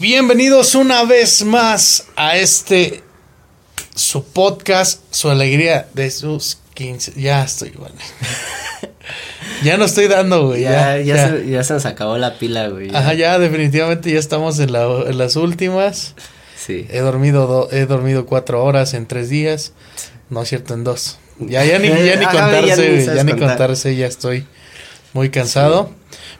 Bienvenidos una vez más a este su podcast, su alegría de sus 15. Ya estoy, bueno. ya no estoy dando, güey. Ya, ya, Se, ya, Se, nos acabó la pila, güey. Ajá, ya definitivamente ya estamos en, la, en las últimas. Sí. He dormido, do, he dormido cuatro horas en tres días. No es cierto, en dos. Ya, ya ni, ya ni contarse, ya, ni, contarse, ya estoy muy cansado.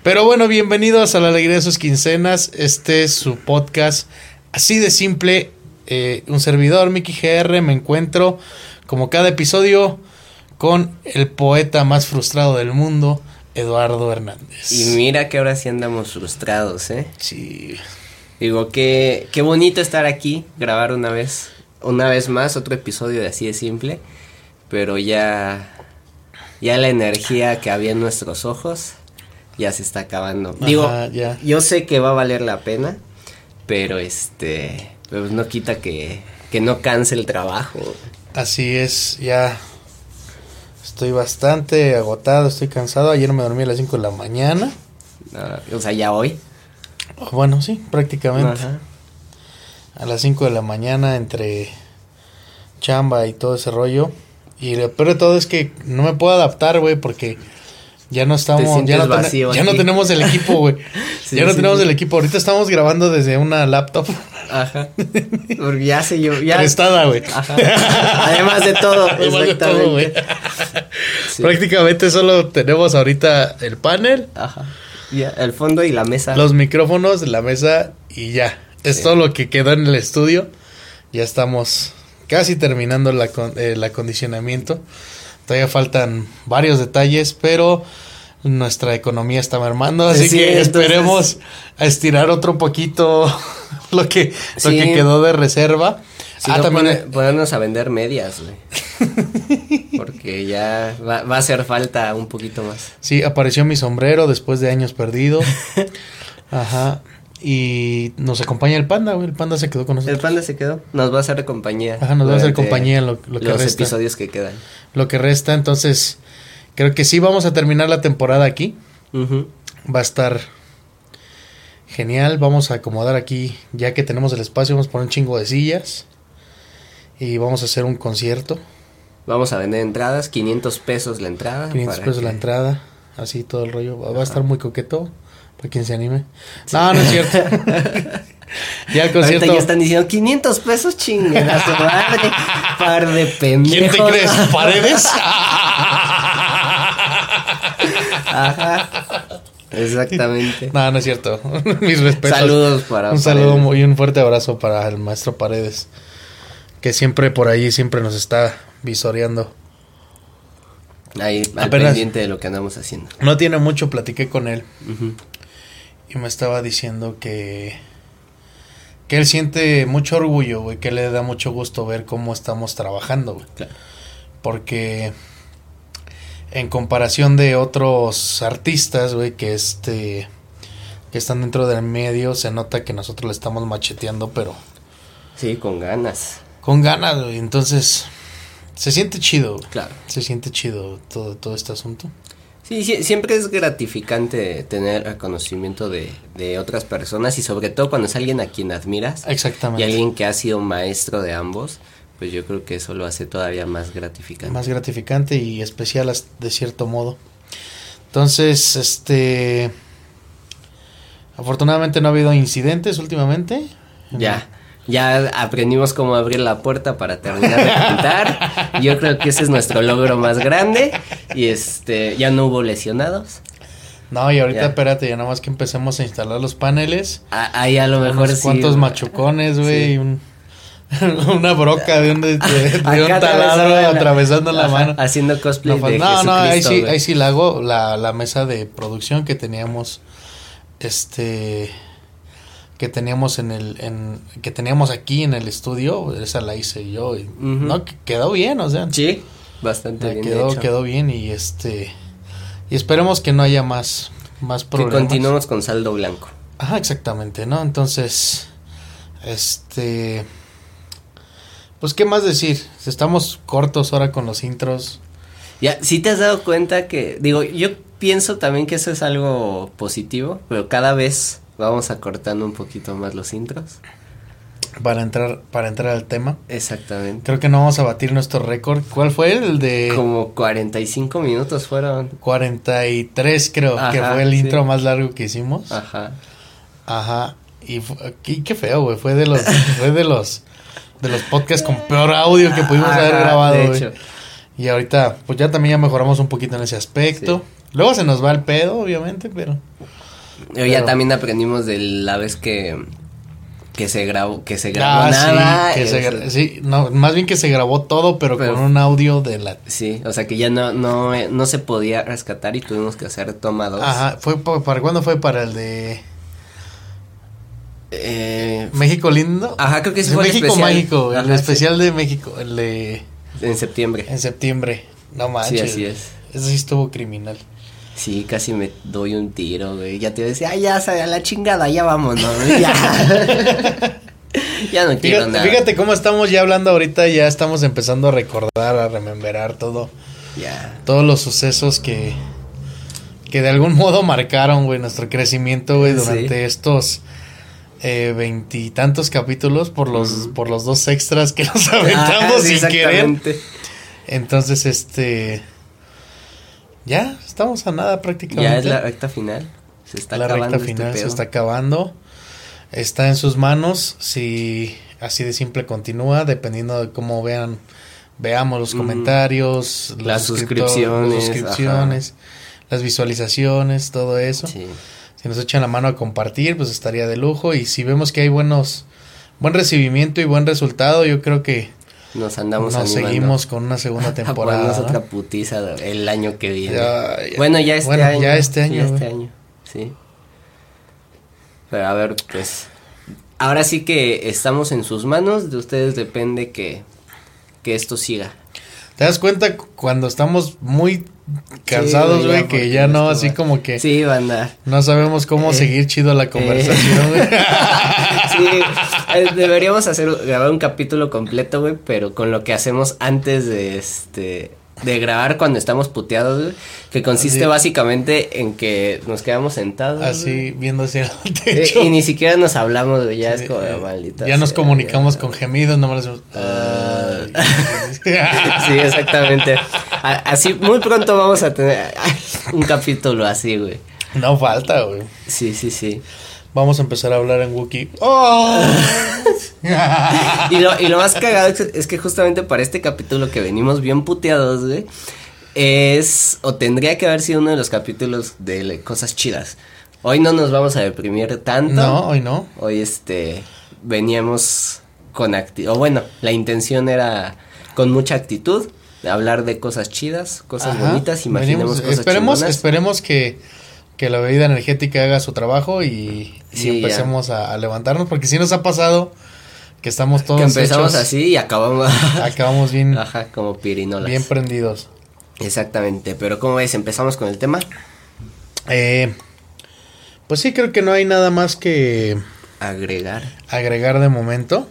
Pero bueno, bienvenidos a la alegría de sus quincenas. Este es su podcast. Así de simple. Eh, un servidor, Mickey GR. Me encuentro, como cada episodio, con el poeta más frustrado del mundo, Eduardo Hernández. Y mira que ahora sí andamos frustrados, ¿eh? Sí. Digo, qué, qué bonito estar aquí, grabar una vez, una vez más, otro episodio de Así de Simple. Pero ya, ya la energía que había en nuestros ojos ya se está acabando. Ajá, Digo, ya. yo sé que va a valer la pena, pero este, pues no quita que, que no canse el trabajo. Así es, ya estoy bastante agotado, estoy cansado. Ayer me dormí a las 5 de la mañana. Uh, o sea, ya hoy. Bueno, sí, prácticamente. Ajá. A las 5 de la mañana entre chamba y todo ese rollo. Y lo peor de todo es que no me puedo adaptar, güey, porque ya no estamos, ya, no, vacío ya no, tenemos el equipo, güey. Sí, ya no sí, tenemos sí. el equipo. Ahorita estamos grabando desde una laptop Ajá. Porque ya sé yo. Ya, prestada, güey. Ajá. Además de todo. Además de exactamente. todo. Sí. Prácticamente solo tenemos ahorita el panel, Ajá. Ya, el fondo y la mesa. los micrófonos, la mesa y ya. Es todo lo que quedó en el estudio. Ya estamos casi terminando la con- el acondicionamiento. Todavía faltan varios detalles, pero nuestra economía está mermando, así Sí, que entonces- esperemos a estirar otro poquito lo que, lo que quedó de reserva. Si ah, no, también pone- ponernos a vender medias, güey. Porque ya va, va a hacer falta un poquito más. Sí, apareció mi sombrero después de años perdido. Ajá. Y nos acompaña el panda, güey. El panda se quedó con El nosotros. panda se quedó. Nos va a hacer compañía. Ajá, nos va a hacer compañía lo- lo que los resta. episodios que quedan. Lo que resta, entonces, creo que sí vamos a terminar la temporada aquí. Va a estar genial. Vamos a acomodar aquí, ya que tenemos el espacio, vamos a poner un chingo de sillas. Y vamos a hacer un concierto. Vamos a vender entradas, 500 pesos la entrada. 500 para pesos la entrada. Así todo el rollo. Va va a estar muy coqueto. Para quien se anime. No, no es cierto. ya el Ahorita concierto. ya están diciendo 500 pesos su madre. Par de pendejos. ¿Quién te crees? ¿Paredes? Ajá. Exactamente. no, no es cierto. Mis respetos. Saludos para. Un saludo y un fuerte abrazo para el maestro Paredes. Que siempre por ahí, siempre nos está visoreando. Ahí, al Apenas- pendiente de lo que andamos haciendo. No tiene mucho, platiqué con él. Ujú. Y me estaba diciendo que. Que él siente mucho orgullo, güey. Que le da mucho gusto ver cómo estamos trabajando, güey. Claro. Porque. En comparación de otros artistas, güey, que este. Que están dentro del medio, se nota que nosotros le estamos macheteando, pero Sí, con ganas. con ganas, güey. Entonces, se siente chido. Claro. Se siente chido todo, todo este asunto. Sí, sí, siempre es gratificante tener reconocimiento de, de otras personas y sobre todo cuando es alguien a quien admiras y Exactamente. alguien que ha sido maestro de ambos, pues yo creo que eso lo hace todavía más gratificante. Más gratificante y especial de cierto modo. Entonces, este. Afortunadamente no ha habido incidentes últimamente. Ya, ya aprendimos cómo abrir la puerta para terminar de pintar. Yo creo que ese es nuestro logro más grande y este ya no hubo lesionados. No, y ahorita Ya. espérate, ya nada más que empecemos a instalar los paneles. A- Ahí a lo mejor unos sí. cuantos machucones, güey. Sí. y un- una broca de un, de, de- de un Acá taladro atravesando la- atravesando la mano. Haciendo cosplay No, de no, no, ahí sí, ahí sí la hago. La, la mesa de producción que teníamos, este, que teníamos en el, en, que teníamos aquí en el estudio, esa la hice yo. Y. No, que quedó bien, o sea, Sí, bastante bien quedó, hecho. quedó bien y este, y esperemos que no haya más, más Que problemas. continuemos con saldo blanco. Ajá, exactamente, ¿no? Entonces, este, pues, ¿qué más decir? Estamos cortos ahora con los intros. Ya, si te has dado cuenta que, digo, yo pienso también que eso es algo positivo, pero cada vez vamos acortando un poquito más los intros. Para entrar, para entrar al tema. Exactamente. Creo que no vamos a batir nuestro récord. ¿Cuál fue el de? Como 45 minutos fueron. 43 creo que fue el intro más largo que hicimos. Ajá. Ajá. Y, qué feo, güey. Fue de los, fue de los, de los podcasts con peor audio que pudimos haber grabado, de Y ahorita, pues ya también ya mejoramos un poquito en ese aspecto. Luego se nos va el pedo, obviamente, pero. Ya también aprendimos de la vez que que se grabó que se grabó ah, nada sí, que se sí, no más bien que se grabó todo pero, con un audio de la sí o sea que ya no no no se podía rescatar y tuvimos que hacer toma dos. Ajá fue para cuándo fue para el de eh, México lindo ajá creo que sí fue México mágico el especial de México el de en septiembre. En septiembre no manches. sí así es. Eso sí estuvo criminal Sí, casi me doy un tiro, güey. Ya te decía, ay, ya, a la chingada, ya vámonos, Ya. ya no quiero fíjate, nada. Fíjate cómo estamos ya hablando ahorita, ya estamos empezando a recordar, a rememberar todo. Ya. Todos los sucesos que, que de algún modo marcaron, güey, nuestro crecimiento, güey, durante estos eh, veintitantos capítulos por los, por los dos extras que nos aventamos ah, sin querer. Entonces, este ya, estamos a nada prácticamente. Ya es la recta final. Se está la recta este final se está acabando. Está en sus manos si así de simple continúa, dependiendo de cómo vean, veamos los comentarios, las suscripciones, suscripciones las visualizaciones, todo eso. Si nos echan la mano a compartir, pues estaría de lujo. Y si vemos que hay buenos, buen recibimiento y buen resultado, yo creo que nos andamos Nos seguimos con una segunda temporada. A otra putiza el año que viene. Bueno, ya este año. Ya este año. Ya este año, sí. Pero a ver, pues. Ahora sí que estamos en sus manos. De ustedes depende que, que esto siga. ¿Te das cuenta cuando estamos muy cansados, güey, que ya no, así como que... Sí, banda. No sabemos cómo eh, seguir chido la conversación, güey. sí, eh, deberíamos hacer, grabar un capítulo completo, güey, pero con lo que hacemos antes de este de grabar cuando estamos puteados, que consiste básicamente en que nos quedamos sentados. Así, viendo hacia el techo. Y, ni siquiera nos hablamos, güey, ya es como, maldita. Ya nos comunicamos con gemidos, no decimos... Sí, exactamente. Así, muy pronto vamos a tener un capítulo así, güey. No falta, güey. Sí, sí, sí. Vamos a empezar a hablar en Wookiee. ¡Oh! y, lo, y lo más cagado es que justamente para este capítulo que venimos bien puteados, güey, es o tendría que haber sido uno de los capítulos de cosas chidas. Hoy no nos vamos a deprimir tanto. No, hoy no. Hoy este veníamos con actitud, o bueno, la intención era con mucha actitud hablar de cosas chidas, cosas bonitas, imaginemos cosas esperemos, esperemos que que la bebida energética haga su trabajo y, empecemos a, levantarnos, porque si nos ha pasado que estamos todos. Que empezamos así y acabamos. acabamos bien. Ajá, como pirinolas. Bien prendidos. Exactamente, pero ¿cómo ves? ¿Empezamos con el tema? Eh, pues sí, creo que no hay nada más que. Agregar. Agregar de momento.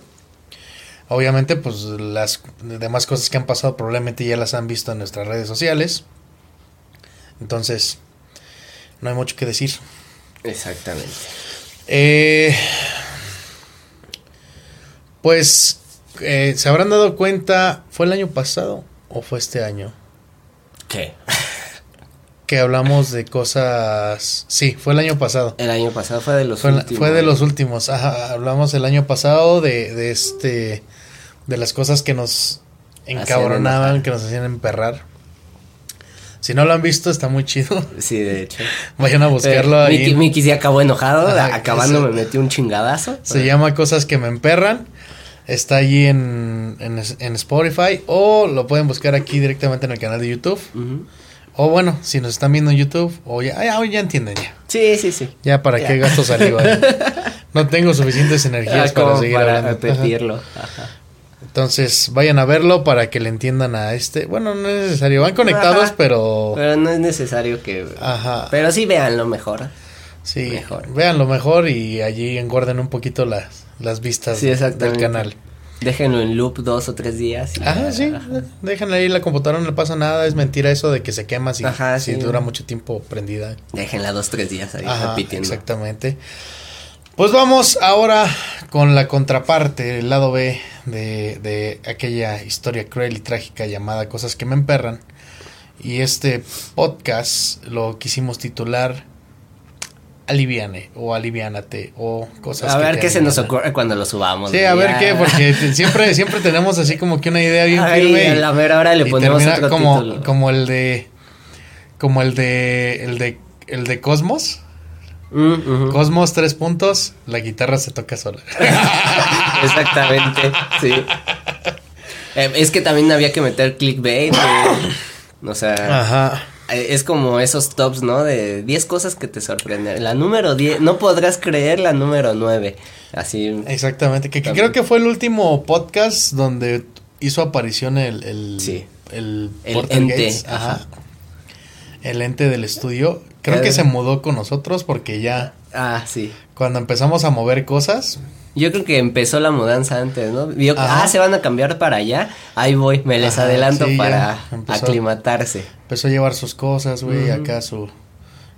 Obviamente, pues las demás cosas que han pasado probablemente ya las han visto en nuestras redes sociales. Entonces, no hay mucho que decir. Exactamente. Eh, pues eh, se habrán dado cuenta, ¿fue el año pasado o fue este año? ¿Qué? Que hablamos de cosas... Sí, fue el año pasado. El año pasado fue de los últimos. Fue de los últimos. Ajá, hablamos el año pasado de, de este... De las cosas que nos encabronaban, que nos hacían emperrar. Si no lo han visto, está muy chido. Sí, de hecho. Vayan a buscarlo ahí. Mickey, Mickey sí acabó enojado, acabando me metió un chingadazo. Se llama Cosas que me emperran. Está allí en, en, Spotify o lo pueden buscar aquí directamente en el canal de YouTube. O bueno, si nos están viendo en YouTube, o ya, ya, ya entienden ya. Sí, sí, sí. Ya para qué gasto saliva. no tengo suficientes energías ah, para seguir para repetirlo. Ajá. Entonces, vayan a verlo para que le entiendan a este. Bueno, no es necesario. Van conectados, pero. Pero no es necesario que. Ajá. Pero sí vean lo mejor. Sí, mejor. vean lo mejor y allí engorden un poquito las, las vistas del canal. Déjenlo en loop dos o tres días. ajá, sí. Déjenlo ahí la computadora, no le pasa nada. Es mentira eso de que se quema si, si dura mucho tiempo prendida. Déjenla dos, tres días ahí repitiendo. Exactamente. Pues vamos ahora con la contraparte, el lado B de, de aquella historia cruel y trágica llamada Cosas que me emperran. Y este podcast lo quisimos titular Aliviane o Aliviánate o cosas A ver qué se nos ocurre cuando lo subamos. Sí, a ver qué, porque siempre, siempre tenemos así como que una idea bien firme. A ver, ahora le ponemos otro como, título. como el de como el de el de el de Cosmos. Mm, Cosmos, tres puntos, la guitarra se toca sola. Exactamente, sí. Eh, es que también había que meter clickbait. o sea, Ajá. Eh, es como esos tops, ¿no? De 10 cosas que te sorprenden. La número 10, no podrás creer la número 9. Así. Exactamente, que, creo que fue el último podcast donde hizo aparición el... el sí. El, el ente. Ajá. El ente del estudio. Creo que se mudó con nosotros porque ya... Ah, sí. Cuando empezamos a mover cosas, yo creo que empezó la mudanza antes, ¿no? Vio que, ah, se van a cambiar para allá. Ahí voy, me les adelanto para aclimatarse. Empezó a llevar sus cosas, güey, acá su.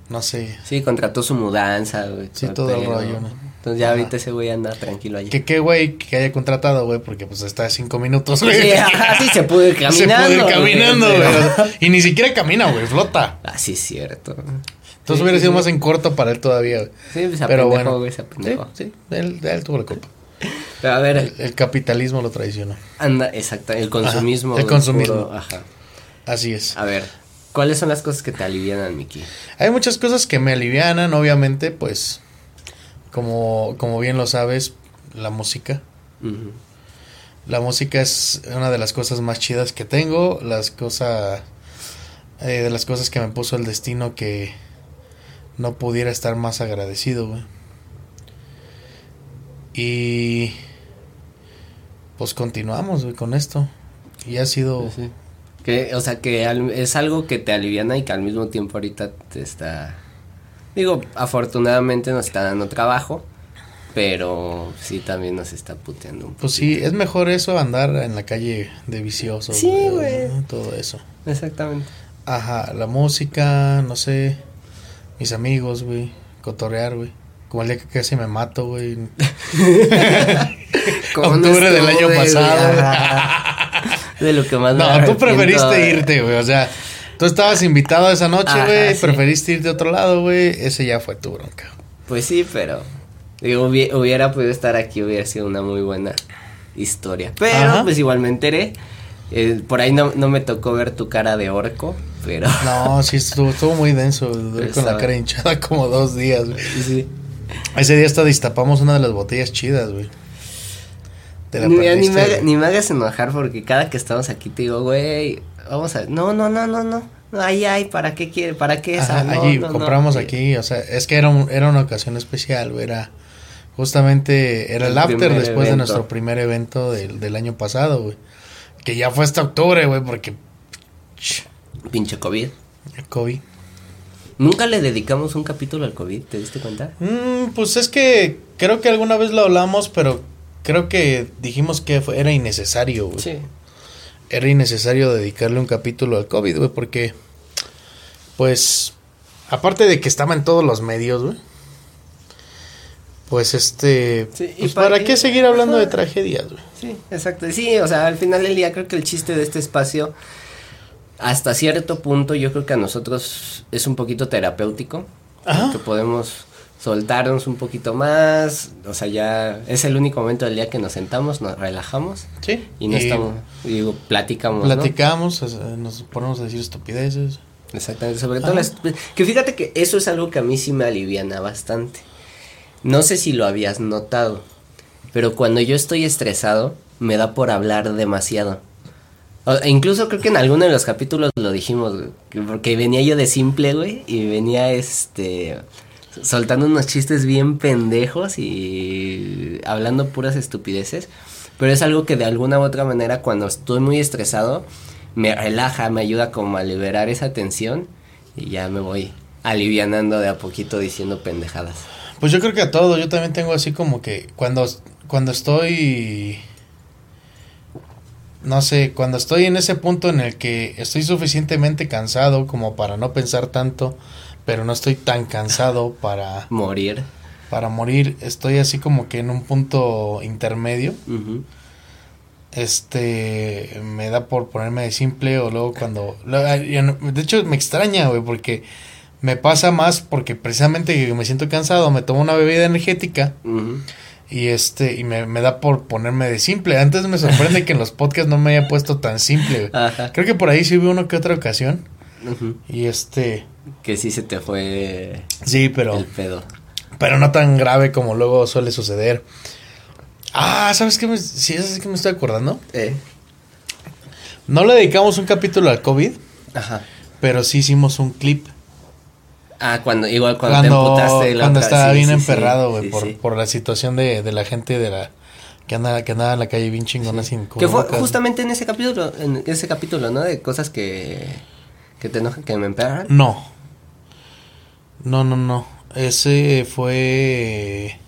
No sé. Sí, contrató su mudanza, güey. Sí, todo el rollo, ¿no? Entonces ya ahorita ese güey anda tranquilo allá. Que qué güey que haya contratado, güey, porque pues está a cinco minutos, güey. Sí, sí se puede ir caminando. Se puede ir caminando, güey. Y ni siquiera camina, güey, flota. Ah, sí, es cierto. Entonces hubiera sido más en corto para él todavía. Sí, pues Pero bueno, güey, se sí, sí, él, él tuvo la culpa. Pero a ver. El, capitalismo lo traicionó. Anda, exacto, el consumismo. el consumismo. ajá. Así es. A ver, ¿cuáles son las cosas que te alivianan, Miki? Hay muchas cosas que me alivianan, obviamente, pues, como, como bien lo sabes, la música. La música es una de las cosas más chidas que tengo, las cosas, eh, de las cosas que me puso el destino que no pudiera estar más agradecido, güey. Y pues continuamos, güey, con esto. Y ha sido... Que, o sea, que es algo que te aliviana y que al mismo tiempo ahorita te está... Digo, afortunadamente nos está dando trabajo, pero sí también nos está puteando un Pues sí, es mejor eso andar en la calle de vicioso. Sí, güey. Todo eso. Exactamente. Ajá, la música, no sé, mis amigos, güey, cotorrear, güey. Como el día que casi me mato, güey. Octubre del año pasado. de lo que más No, tú preferiste irte, güey. O sea, tú estabas invitado esa noche, güey. Preferiste irte a otro lado, güey. Ese ya fue tu bronca. Pues sí, pero. Digo, hubiera podido estar aquí, hubiera sido una muy buena historia. Pero, pues igual me enteré. Eh, por ahí no, no me tocó ver tu cara de orco, pero... No, sí, estuvo, estuvo muy denso, con la cara hinchada como dos días, güey. Sí. Ese día hasta destapamos una de las botellas chidas, güey. Ni, ni, me ni, me hagas enojar porque cada que estamos aquí te digo, güey, vamos a... No, no, no, no, no. Ay, ay, ¿para qué quiere? ¿Para qué esa? allí compramos aquí, o sea, es que era, era una ocasión especial, güey, era justamente, era el, after después de nuestro primer evento del, del año pasado, güey. Que ya fue hasta octubre, güey, porque... Pinche COVID. COVID. Nunca le dedicamos un capítulo al COVID, ¿te diste cuenta? Mm, pues es que creo que alguna vez lo hablamos, pero creo que dijimos que era innecesario, güey. Sí. Era innecesario dedicarle un capítulo al COVID, güey, porque, pues, aparte de que estaba en todos los medios, güey. Pues este, sí, pues para, qué seguir hablando de tragedias, güey. Sí, exacto. Sí, o sea, al final del día creo que el chiste de este espacio hasta cierto punto yo creo que a nosotros es un poquito terapéutico. Que podemos soltarnos un poquito más. O sea, ya es el único momento del día que nos sentamos, nos relajamos. Sí. Y no estamos, digo, platicamos. Platicamos, nos ponemos a decir estupideces. Exactamente, sobre todo las, que fíjate que eso es algo que a mí sí me aliviana bastante. No sé si lo habías notado, pero cuando yo estoy estresado, me da por hablar demasiado incluso creo que en alguno de los capítulos lo dijimos, porque venía yo de simple, güey, y venía este soltando unos chistes bien pendejos y hablando puras estupideces, pero es algo que de alguna u otra manera cuando estoy muy estresado me relaja, me ayuda como a liberar esa tensión y ya me voy alivianando de a poquito diciendo pendejadas. Pues yo creo que a todo, yo también tengo así como que cuando cuando estoy no sé, cuando estoy en ese punto en el que estoy suficientemente cansado como para no pensar tanto, pero no estoy tan cansado para morir. para morir. Estoy así como que en un punto intermedio. Este, me da por ponerme de simple o luego cuando... De hecho, me extraña, güey, porque me pasa más porque precisamente me siento cansado, me tomo una bebida energética. Y este, y me, da por ponerme de simple. Antes me sorprende que en los podcasts no me haya puesto tan simple. Creo que por ahí sí hubo una que otra ocasión. Y este. Que sí se te fue. Sí, pero. El pedo. Pero no tan grave como luego suele suceder. Ah, ¿sabes qué? Me, sí, es que me estoy acordando. Eh. No le dedicamos un capítulo al COVID. Ajá. Pero sí hicimos un clip. Ah, cuando, igual cuando, te emputaste Cuando estaba bien emperrado, güey, por, por la situación de, de la gente de la que anda, que andaba en la calle bien chingona sin Que fue justamente en ese capítulo, en ese capítulo, ¿no? De cosas que, que te enojan, que me emperran. No. No, no, no. Ese fue...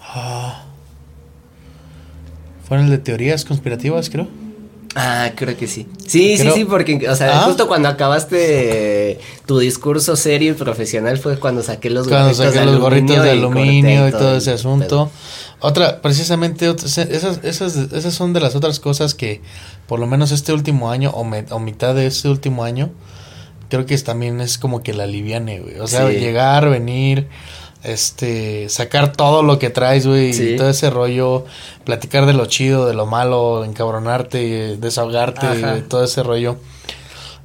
Ah, fue en el de teorías conspirativas, creo. Ah, creo que sí. Sí, sí, sí, porque, o sea, ah. justo cuando acabaste tu discurso serio y profesional fue cuando saqué los gorritos de los gorritos de aluminio y todo, ese asunto. Otra, precisamente, esas, esas, esas son de las otras cosas que, por lo menos este último año, o, o mitad de este último año, creo que es, también es como que la aliviane, güey. O sea, llegar, venir, este, sacar todo lo que traes, güey, y todo ese rollo, platicar de lo chido, de lo malo, encabronarte, desahogarte, todo ese rollo.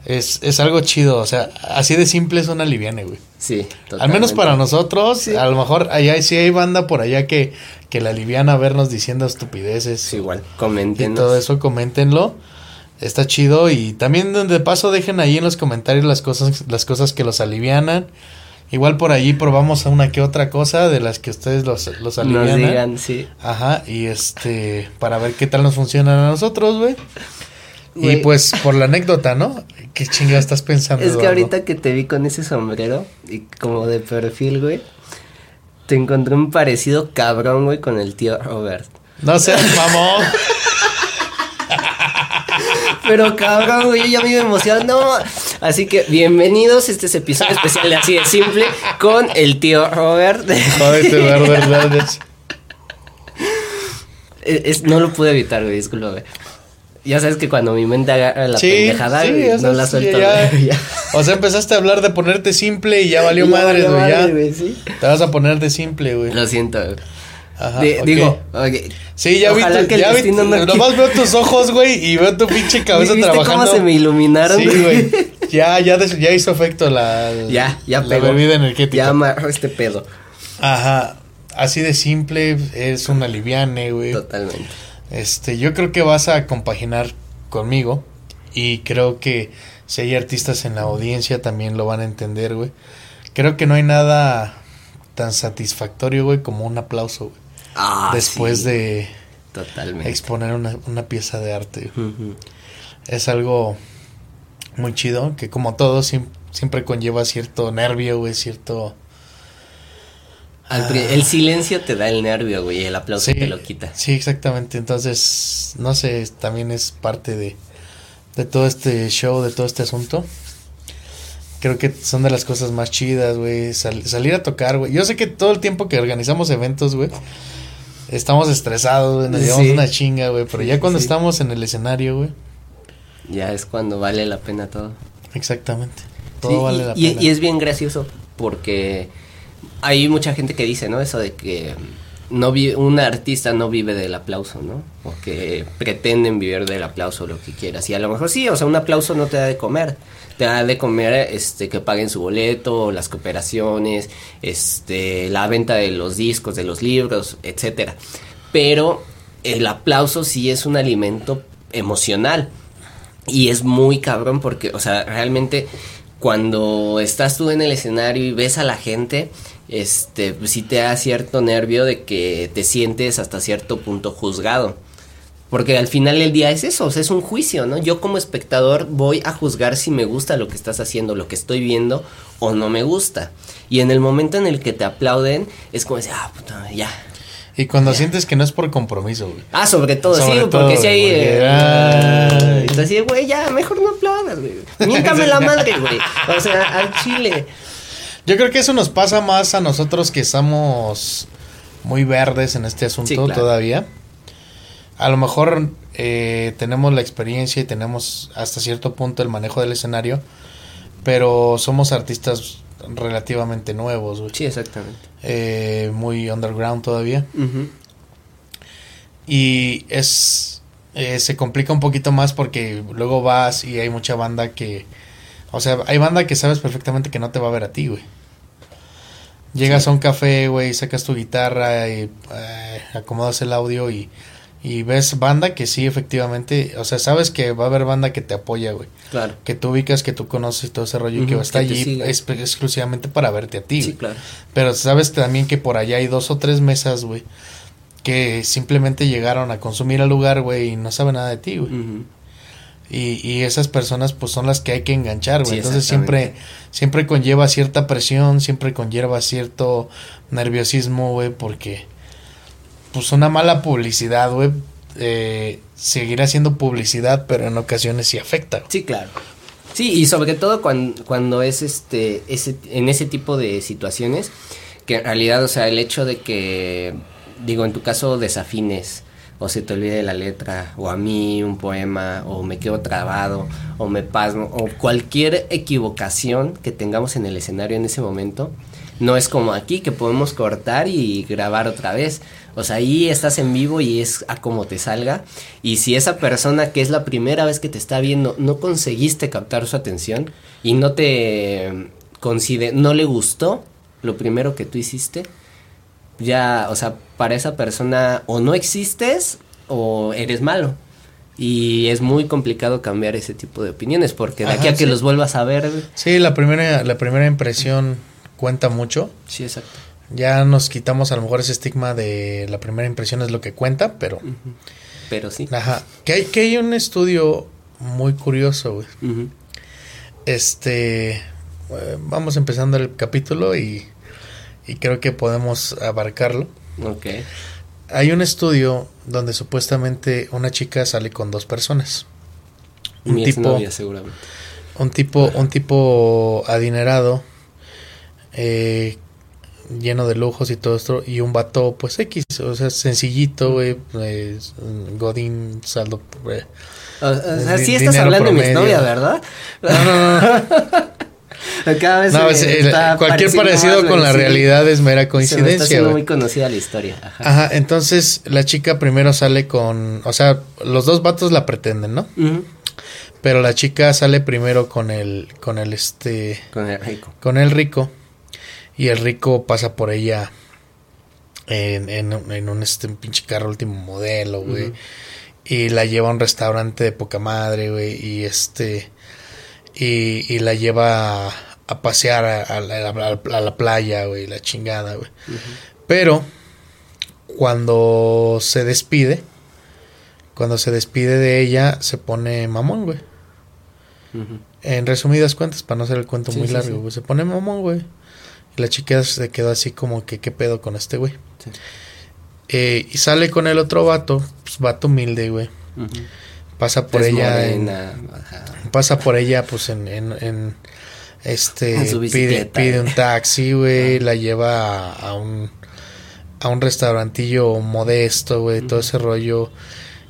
Es, es algo chido, o sea, así de simple es una liviane, güey. Sí, Al menos para nosotros, a lo mejor allá sí hay banda por allá que, que la aliviana a vernos diciendo estupideces. igual, comenten. Y todo eso, coméntenlo. Está chido y también de paso dejen ahí en los comentarios las cosas, las cosas que los alivianan Igual por allí probamos a una que otra cosa de las que ustedes los, los alivianan. Nos digan, sí. Ajá, y este, para ver qué tal nos funcionan a nosotros, güey. Y pues por la anécdota, ¿no? ¿Qué chingada estás pensando? Es que ahorita que te vi con ese sombrero y como de perfil, güey, te encontré un parecido cabrón, güey, con el tío Robert. No seas mamón. Pero cabrón, güey, yo ya me iba emocionando. Así que bienvenidos. Este es episodio especial de Así de Simple con el tío Robert. Es, no lo pude evitar, güey, disculpa, Ya sabes que cuando mi mente agarra la pendejada, no la suelto. O sea, empezaste a hablar de ponerte simple y ya valió madre, güey. Ya. Te vas a poner de simple, güey. Lo siento, güey. Ajá, Digo, sí, ya vi, tu, ya vi nomás veo tus ojos, güey, y veo tu pinche cabeza ¿Viste trabajando. cómo se me iluminaron? Sí, güey. Ya, ya, ya hizo efecto la, ya, ya la bebida energética. Ya amarró este pedo. Ajá, así de simple, es una liviane, güey. Totalmente. Este, yo creo que vas a compaginar conmigo y creo que si hay artistas en la audiencia también lo van a entender, güey. Creo que no hay nada tan satisfactorio, güey, como un aplauso, güey. Ah, después de Totalmente. exponer una, una pieza de arte. Es algo muy chido, que como todo siempre, conlleva cierto nervio, güey, cierto... el silencio te da el nervio, güey, el aplauso te lo quita. Sí, exactamente. Entonces, no sé, también es parte de, de todo este show, de todo este asunto. Creo que son de las cosas más chidas, güey. salir a tocar, güey. Yo sé que todo el tiempo que organizamos eventos, güey, estamos estresados, güey. Nos llevamos una chinga, güey. Pero ya cuando estamos en el escenario, güey. Ya es cuando vale la pena todo. Exactamente. Todo vale la pena. Y es bien gracioso porque hay mucha gente que dice, ¿no? Eso de que no un artista no vive del aplauso, ¿no? O que pretenden vivir del aplauso, lo que quieras. Y a lo mejor sí, o sea, un aplauso no te da de comer. Te da de comer este, que paguen su boleto, las cooperaciones, este, la venta de los discos, de los libros, etcétera. Pero el aplauso sí es un alimento emocional. Y es muy cabrón porque, o sea, realmente cuando estás tú en el escenario y ves a la gente, este, sí te da cierto nervio de que te sientes hasta cierto punto juzgado. Porque al final del día es eso, o sea, es un juicio, ¿no? Yo como espectador voy a juzgar si me gusta lo que estás haciendo, lo que estoy viendo o no me gusta. Y en el momento en el que te aplauden, es como decir, ah, puta, ya, y cuando sientes que no es por compromiso, güey. Ah, sobre todo, sí, porque si hay. Eh, entonces, güey, ya, mejor no aplaudas, güey. Miéntame la madre, güey. O sea, al chile. Yo creo que eso nos pasa más a nosotros que estamos muy verdes en este asunto todavía. A lo mejor eh, tenemos la experiencia y tenemos hasta cierto punto el manejo del escenario, pero somos artistas relativamente nuevos. Sí, exactamente. Eh, muy underground todavía. Y es eh, se complica un poquito más porque luego vas y hay mucha banda que, o sea, hay banda que sabes perfectamente que no te va a ver a ti, güey. Llegas a un café, güey, sacas tu guitarra y eh, acomodas el audio y, y ves banda que sí, efectivamente, o sea, sabes que va a haber banda que te apoya, güey. Claro. Que tú ubicas, que tú conoces todo ese rollo y que está allí exclusivamente para verte a ti, Sí, claro. Pero sabes también que por allá hay dos o tres mesas, güey, que simplemente llegaron a consumir al lugar, güey, y no saben nada de ti, güey. Y, y esas personas pues son las que hay que enganchar, güey. Entonces siempre, siempre conlleva cierta presión, siempre conlleva cierto nerviosismo, güey, porque pues una mala publicidad, güey, eh, seguirá siendo publicidad, pero en ocasiones sí afecta. Sí, claro. Sí, y sobre todo cuando, cuando es este, ese, en ese tipo de situaciones, que en realidad, o sea, el hecho de que, digo, en tu caso desafines, o se te olvide la letra, o a mí un poema, o me quedo trabado, o me pasmo, o cualquier equivocación que tengamos en el escenario en ese momento, no es como aquí que podemos cortar y grabar otra vez. O sea, ahí estás en vivo y es a como te salga. Y si esa persona que es la primera vez que te está viendo no conseguiste captar su atención y no te consider no le gustó lo primero que tú hiciste, ya, o sea, para esa persona o no existes o eres malo. Y es muy complicado cambiar ese tipo de opiniones porque de aquí a que los vuelvas a ver. Sí, la primera, la primera impresión cuenta mucho. Sí, exacto. Ya nos quitamos a lo mejor ese estigma de la primera impresión es lo que cuenta, pero. Pero sí. Ajá. Que hay, que hay un estudio muy curioso, güey. Este. Eh, vamos empezando el capítulo y y creo que podemos abarcarlo. Ok. Hay un estudio donde supuestamente una chica sale con dos personas. Un Mi tipo, seguramente. Un tipo, un tipo adinerado, eh, lleno de lujos y todo esto, y un vato, pues X, o sea, sencillito, güey, pues, Godín, saldo. Eh, o, sea, sí estás hablando de mi novia, ¿verdad? No, no, no. Cada vez cualquier parecido con la realidad es mera coincidencia. Se muy conocida la historia. Ajá. entonces la chica primero sale con, o sea, los dos vatos la pretenden, ¿no? Pero la chica sale primero con el, con el este, con el rico, con el rico, y el rico pasa por ella en, en, un este pinche carro último modelo, güey. Y la lleva a un restaurante de poca madre, güey. Y este. Y, y la lleva a pasear a, la playa, güey, la chingada, güey. Pero cuando se despide, cuando se despide de ella, se pone mamón, güey. En resumidas cuentas, para no hacer el cuento muy largo, güey, se pone mamón, güey. La chica se quedó así como que, ¿qué pedo con este güey? Eh, y sale con el otro vato, pues vato humilde, güey. Pasa por ella. pasa por ella, pues en, en este pide, pide, un taxi, güey, la lleva a, un a un restaurantillo modesto, güey, todo ese rollo.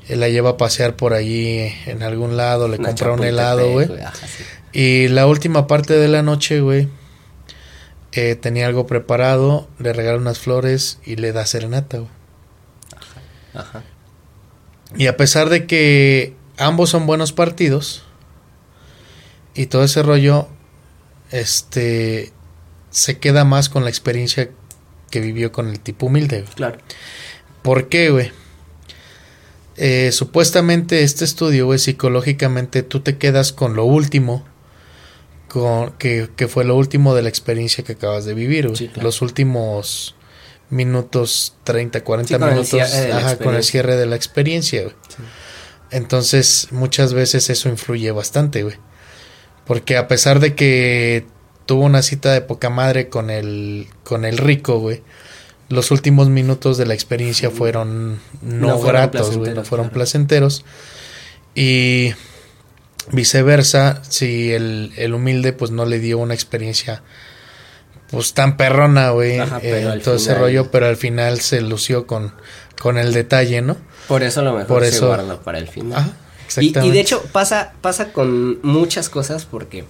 Eh, la lleva a pasear por allí en algún lado, le compra un helado, güey. Y la última parte de la noche, güey, eh, tenía algo preparado, le regala unas flores y le da serenata, güey. Ajá. Y a pesar de que ambos son buenos partidos y todo ese rollo, este se queda más con la experiencia que vivió con el tipo humilde. Claro. ¿Por qué, güey? Eh, supuestamente este estudio, güey, psicológicamente tú te quedas con lo último, con, que, que, fue lo último de la experiencia que acabas de vivir. Los últimos minutos, 30, 40 minutos, con el cierre de la experiencia, güey. Entonces, muchas veces eso influye bastante, güey. Porque a pesar de que tuvo una cita de poca madre con el, con el rico, güey, los últimos minutos de la experiencia fueron no, gratos, güey, no fueron placenteros. Y viceversa, si el, el, humilde pues no le dio una experiencia pues tan perrona, güey, eh, todo ese rollo, pero al final se lució con, con el detalle, ¿no? Por eso lo mejor Por eso... se guarda para el final. y, y, de hecho pasa, pasa con muchas cosas porque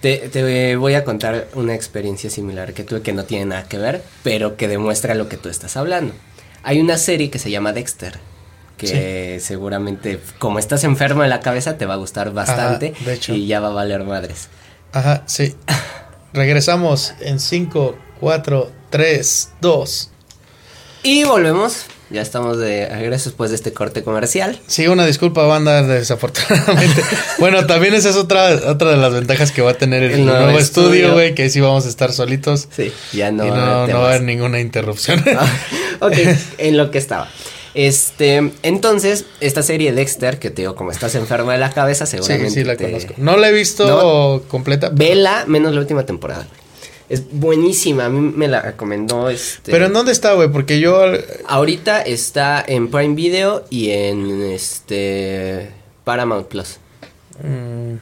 te, te, voy a contar una experiencia similar que tuve que no tiene nada que ver, pero que demuestra lo que tú estás hablando. Hay una serie que se llama Dexter, que seguramente como estás enfermo en la cabeza te va a gustar bastante de hecho. y ya va a valer madres. Ajá, sí. Regresamos en 5, 4, 3, 2. Y volvemos. Ya estamos de regreso después de este corte comercial. Sí, una disculpa, banda, desafortunadamente. bueno, también esa es otra, otra de las ventajas que va a tener el, nuevo, estudio, güey, que sí vamos a estar solitos. Sí, ya no. Y no, no va a haber ninguna interrupción. Ok, en lo que estaba. Este, entonces, esta serie Dexter, que te digo, como estás enfermo de la cabeza, seguramente. Sí, sí, la conozco. No la he visto completa. Vela, menos la última temporada. Es buenísima, a mí me la recomendó este... ¿Pero en dónde está, güey? Porque yo... Ahorita está en Prime Video y en este... Paramount Plus. Mm.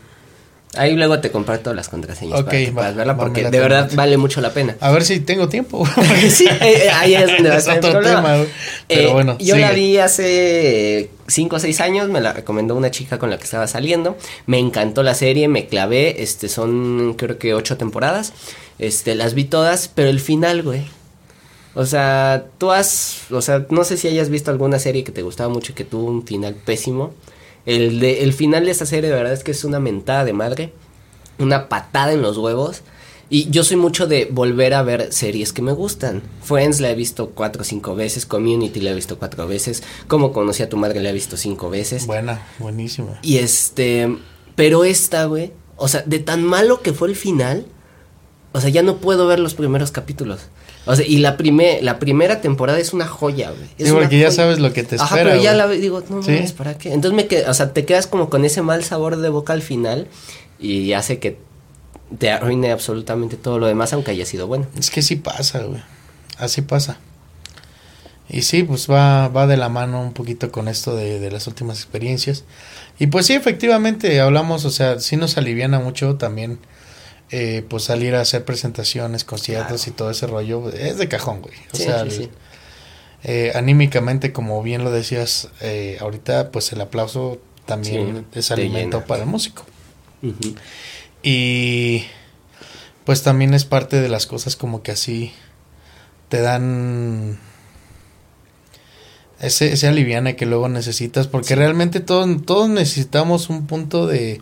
Ahí luego te comparto las contraseñas para que puedas verla porque de verdad vale mucho la pena. A ver si tengo tiempo. sí, eh, eh, ahí es donde va a estar el problema. Pero eh, bueno, yo la vi hace 5 o 6 años, me la recomendó una chica con la que estaba saliendo. Me encantó la serie, me clavé, este son creo que 8 temporadas. Este las vi todas, pero el final, güey. O sea, tú has, o sea, no sé si hayas visto alguna serie que te gustaba mucho y que tuvo un final pésimo. El, de, el final de esta serie de verdad es que es una mentada de madre, una patada en los huevos. Y yo soy mucho de volver a ver series que me gustan. Friends la he visto cuatro o cinco veces, Community la he visto cuatro veces, Como conocí a tu madre la he visto cinco veces. Buena, buenísima. Y este, pero esta, güey, o sea, de tan malo que fue el final, o sea, ya no puedo ver los primeros capítulos. O sea, y la, primer, la primera temporada es una joya, güey. Sí, porque ya sabes lo que te espera. Ajá, pero ya la digo, no mames, ¿para qué? Entonces me quedo, o sea, te quedas como con ese mal sabor de boca al final y hace que te arruine absolutamente todo lo demás, aunque haya sido bueno. Es que sí pasa, güey. Así pasa. Y sí, pues va, va de la mano un poquito con esto de, de las últimas experiencias. Y pues sí, efectivamente, hablamos, o sea, sí nos aliviana mucho también eh, pues salir a hacer presentaciones, conciertos y todo ese rollo, es de cajón, güey. O sea, eh, anímicamente, como bien lo decías eh, ahorita, pues el aplauso también es alimento para el músico. Y pues también es parte de las cosas como que así te dan ese, ese aliviane que luego necesitas, porque realmente todos, todos necesitamos un punto de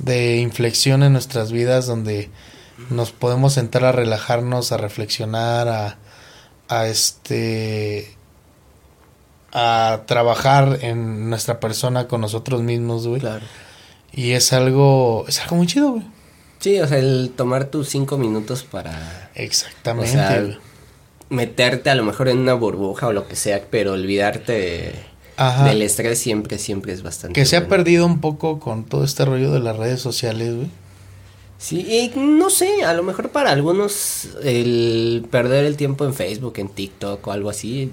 de inflexión en nuestras vidas donde nos podemos sentar a relajarnos, a reflexionar, a, a este a trabajar en nuestra persona con nosotros mismos, güey. Claro. Y es algo, es algo muy chido, güey. Sí, o sea, el tomar tus cinco minutos para... Exactamente. meterte a lo mejor en una burbuja o lo que sea, pero olvidarte del estrés siempre, siempre es bastante. Que se ha perdido un poco con todo este rollo de las redes sociales, güey. Sí, y no sé, a lo mejor para algunos el perder el tiempo en Facebook, en TikTok o algo así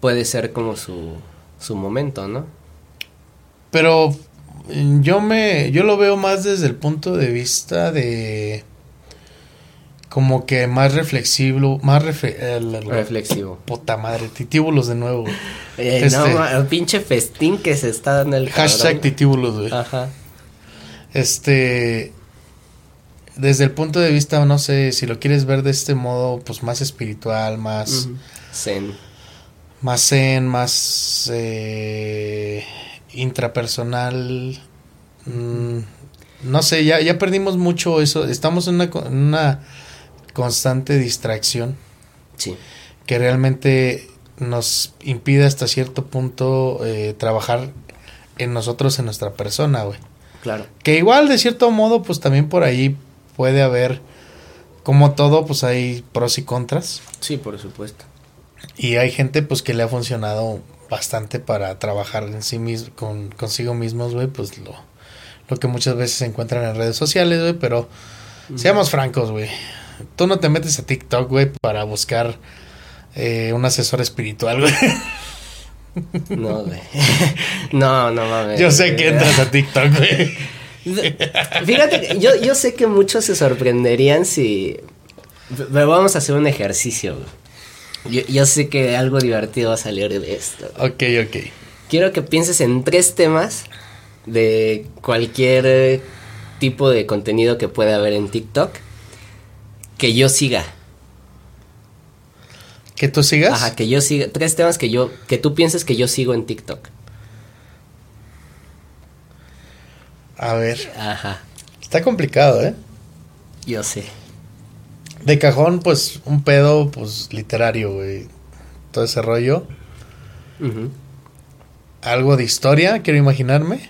puede ser como su, su momento, ¿no? Pero yo me yo lo veo más desde el punto de vista de como que más reflexivo, más reflexivo. Puta madre, titíbulos de nuevo. Eh, no, este, el pinche festín que se está dando el Hashtag titíbulos, güey. Ajá. Este, desde el punto de vista, no sé, si lo quieres ver de este modo, pues más espiritual, más... Zen. Más zen, más eh, intrapersonal. Mm, no sé, ya, ya perdimos mucho eso. Estamos en una, en una constante distracción. Sí. Que realmente nos impide hasta cierto punto eh, trabajar en nosotros, en nuestra persona, güey. Claro. Que igual, de cierto modo, pues también por ahí puede haber, como todo, pues hay pros y contras. Sí, por supuesto. Y hay gente, pues, que le ha funcionado bastante para trabajar en sí mismo, con, consigo mismos, güey, pues lo, lo que muchas veces se encuentran en redes sociales, güey, pero seamos francos, güey tú no te metes a TikTok, güey, para buscar eh, un asesor espiritual, güey. No, güey. No, no mames. Yo sé que entras a TikTok, güey. Fíjate, yo, yo sé que muchos se sorprenderían si... Pero vamos a hacer un ejercicio. Yo, yo sé que algo divertido va a salir de esto. Ok, ok. Quiero que pienses en tres temas de cualquier tipo de contenido que pueda haber en TikTok que yo siga. ¿Que tú sigas? Ajá, que yo siga. Tres temas que yo, que tú pienses que yo sigo en TikTok. A ver. Ajá. Está complicado, ¿eh? Yo sé. De cajón, pues, un pedo, pues, literario, güey. Todo ese rollo. Algo de historia, quiero imaginarme.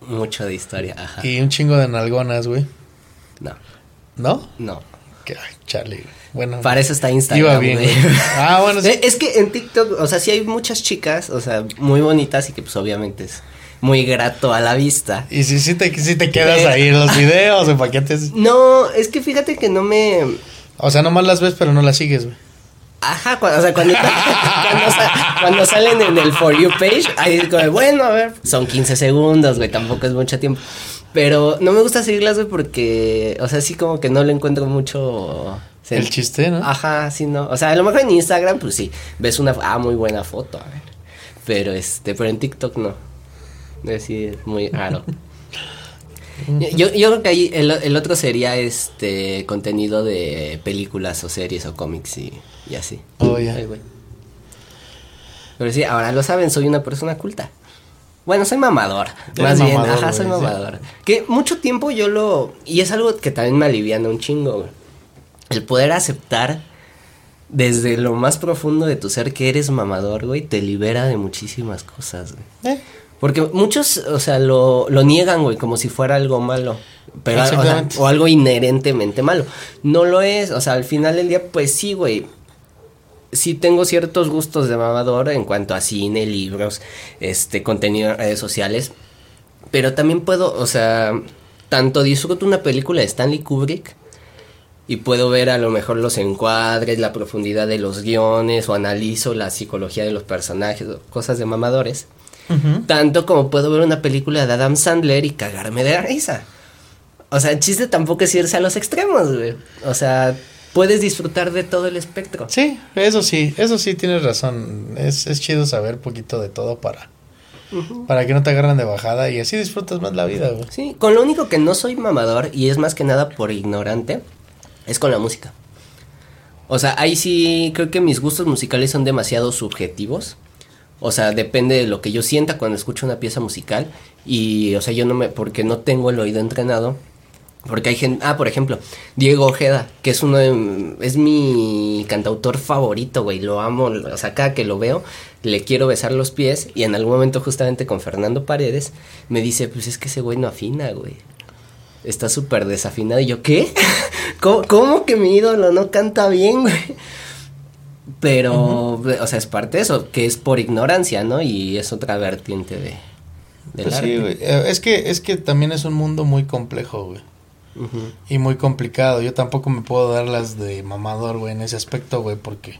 Mucho de historia, ajá. Y un chingo de nalgonas, güey. No. ¿No? No. Que, ay, chale, Bueno. Para eso está Instagram. Iba bien, güey. Ah, bueno, sí. Es que en TikTok, o sea, sí hay muchas chicas, o sea, muy bonitas y que pues obviamente es muy grato a la vista. Y si sí, te, si te quedas ahí en los videos, en paquetes. No, es que fíjate que no me... O sea, nomás las ves, pero no las sigues, güey. Ajá, o sea, cuando, cuando, salen en el For You page, ahí es como, bueno, a ver, son 15 segundos, güey, tampoco es mucho tiempo. Pero no me gusta seguirlas, güey, porque, o sea, sí como que no le encuentro mucho... El chiste, ¿no? Ajá, sí, no. O sea, a lo mejor en Instagram, pues sí, ves una, ah, muy buena foto, a ver. Pero este, pero en TikTok no. Es decir, muy raro. Yo, yo creo que ahí el, el, otro sería este contenido de películas o series o cómics y, y así. Oh, ya. Pero sí, ahora lo saben, soy una persona culta. Bueno, soy mamador. Más bien, ajá, soy mamador. Que mucho tiempo yo lo. Y es algo que también me aliviana un chingo, güey. El poder aceptar desde lo más profundo de tu ser que eres mamador, güey, te libera de muchísimas cosas, güey. ¿Eh? Porque muchos, o sea, lo, lo niegan, güey, como si fuera algo malo. Pero, o, sea, o, algo inherentemente malo. No lo es, o sea, al final del día, pues sí, güey. Sí tengo ciertos gustos de mamador en cuanto a cine, libros, este, contenido en redes sociales. Pero también puedo, o sea, tanto disfruto una película de Stanley Kubrick y puedo ver a lo mejor los encuadres, la profundidad de los guiones o analizo la psicología de los personajes, cosas de mamadores tanto como puedo ver una película de Adam Sandler y cagarme de risa. O sea, el chiste tampoco es irse a los extremos, güey. O sea, puedes disfrutar de todo el espectro. Sí, eso sí, eso sí tienes razón. Es, es chido saber poquito de todo para, para que no te agarren de bajada y así disfrutas más la vida, güey. Sí, con lo único que no soy mamador y es más que nada por ignorante, es con la música. O sea, ahí sí creo que mis gustos musicales son demasiado subjetivos. O sea, depende de lo que yo sienta cuando escucho una pieza musical. Y, o sea, yo no me. Porque no tengo el oído entrenado. Porque hay gente. Ah, por ejemplo, Diego Ojeda, que es uno de. Es mi cantautor favorito, güey. Lo amo. O sea, cada que lo veo, le quiero besar los pies. Y en algún momento, justamente con Fernando Paredes, me dice: Pues es que ese güey no afina, güey. Está súper desafinado. Y yo, ¿qué? ¿Cómo, ¿Cómo que mi ídolo no canta bien, güey? Pero, o sea, es parte de eso, que es por ignorancia, ¿no? Y es otra vertiente de... Pues sí, güey. Eh, es que, es que también es un mundo muy complejo, güey. Y muy complicado. Yo tampoco me puedo dar las de mamador, güey, en ese aspecto, güey, porque...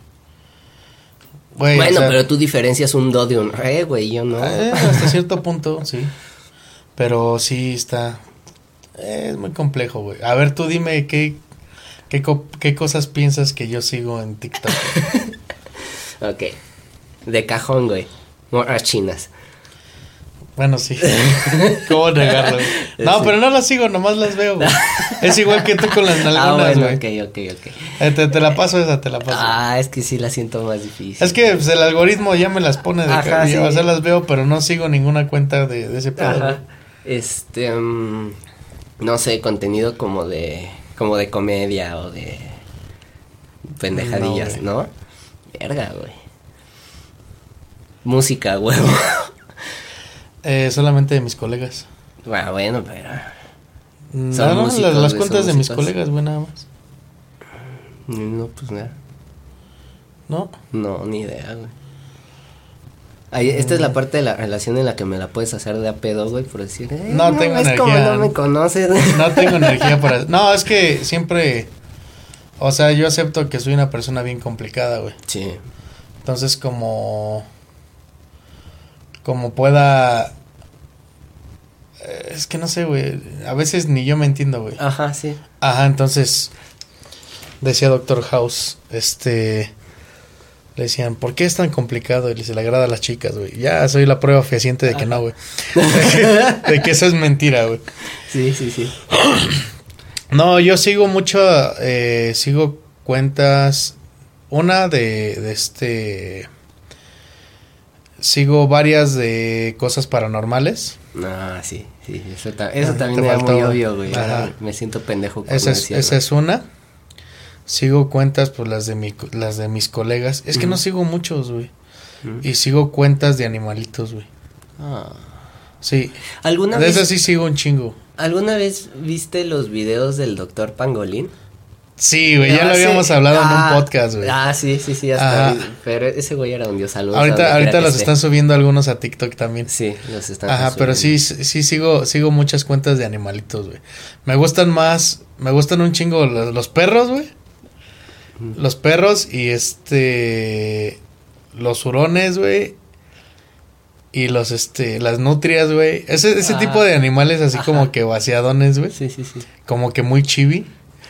bueno, pero tú diferencias un do de un re, güey, yo no. Eh, hasta cierto punto, sí. Pero sí está... Es muy complejo, güey. A ver, tú dime qué, ¿Qué, cosas piensas que yo sigo en TikTok? ok. De cajón, güey. Morras chinas. Bueno, sí. ¿Cómo negarlo? No, pero no las sigo, nomás las veo, güey. Es igual que tú con las nalgonas, güey. Ah, bueno, ok, ok, ok. Eh, te, la paso esa, te la paso. Ah, es que sí la siento más difícil. Es que pues, el algoritmo ya me las pone de Ajá, sí. O sea, las veo, pero no sigo ninguna cuenta de, de ese pedo. Ajá. Este, um, no sé, contenido como de como de comedia o de pendejadillas, ¿no? Verga, güey. Música, huevo. Eh, solamente de mis colegas. Bueno, bueno, pero. No, no, las, cuentas de mis colegas, güey, nada más. No, pues nada. ¿No? No, ni idea, güey esta es la parte de la relación en la que me la puedes hacer de a pedo, güey, por decir, eh, no, tengo es Como no me conoces. No tengo energía para. No, es que siempre. O sea, yo acepto que soy una persona bien complicada, güey. Sí. Entonces, como. Como pueda. Eh, es que no sé, güey. A veces ni yo me entiendo, güey. Ajá, sí. Ajá, entonces. Decía Doctor House, este. Le decían, ¿por qué es tan complicado? Y le se le agrada a las chicas, güey. Ya soy la prueba fehaciente de que no, güey. de que eso es mentira, güey. Sí, sí, sí. No, yo sigo mucho, eh, sigo cuentas, una de, de este, sigo varias de cosas paranormales. Ah, sí, sí, eso, eso también es muy obvio, güey. Me siento pendejo. Esa es, esa es una. Sigo cuentas, pues las de mi, las de mis colegas. Es que no sigo muchos, güey. Y sigo cuentas de animalitos, güey. Ah. Sí. ¿Alguna de esas sí sigo un chingo. ¿Alguna vez viste los videos del doctor Pangolín? Sí, güey, ya lo habíamos hablado en un ah, podcast, güey. Ah, sí, sí, sí, hasta Pero ese güey era un dios saludos. Ahorita, ahorita los están subiendo algunos a TikTok también. Sí, los están Ajá, pero sí, sí sigo, sigo muchas cuentas de animalitos, güey. Me gustan más, me gustan un chingo los, perros, güey. Los perros y este, los hurones, güey. Y los, este, las nutrias, güey. Ese, ese tipo de animales así como que vaciadones, güey. Sí, sí, sí. Como que muy chibi.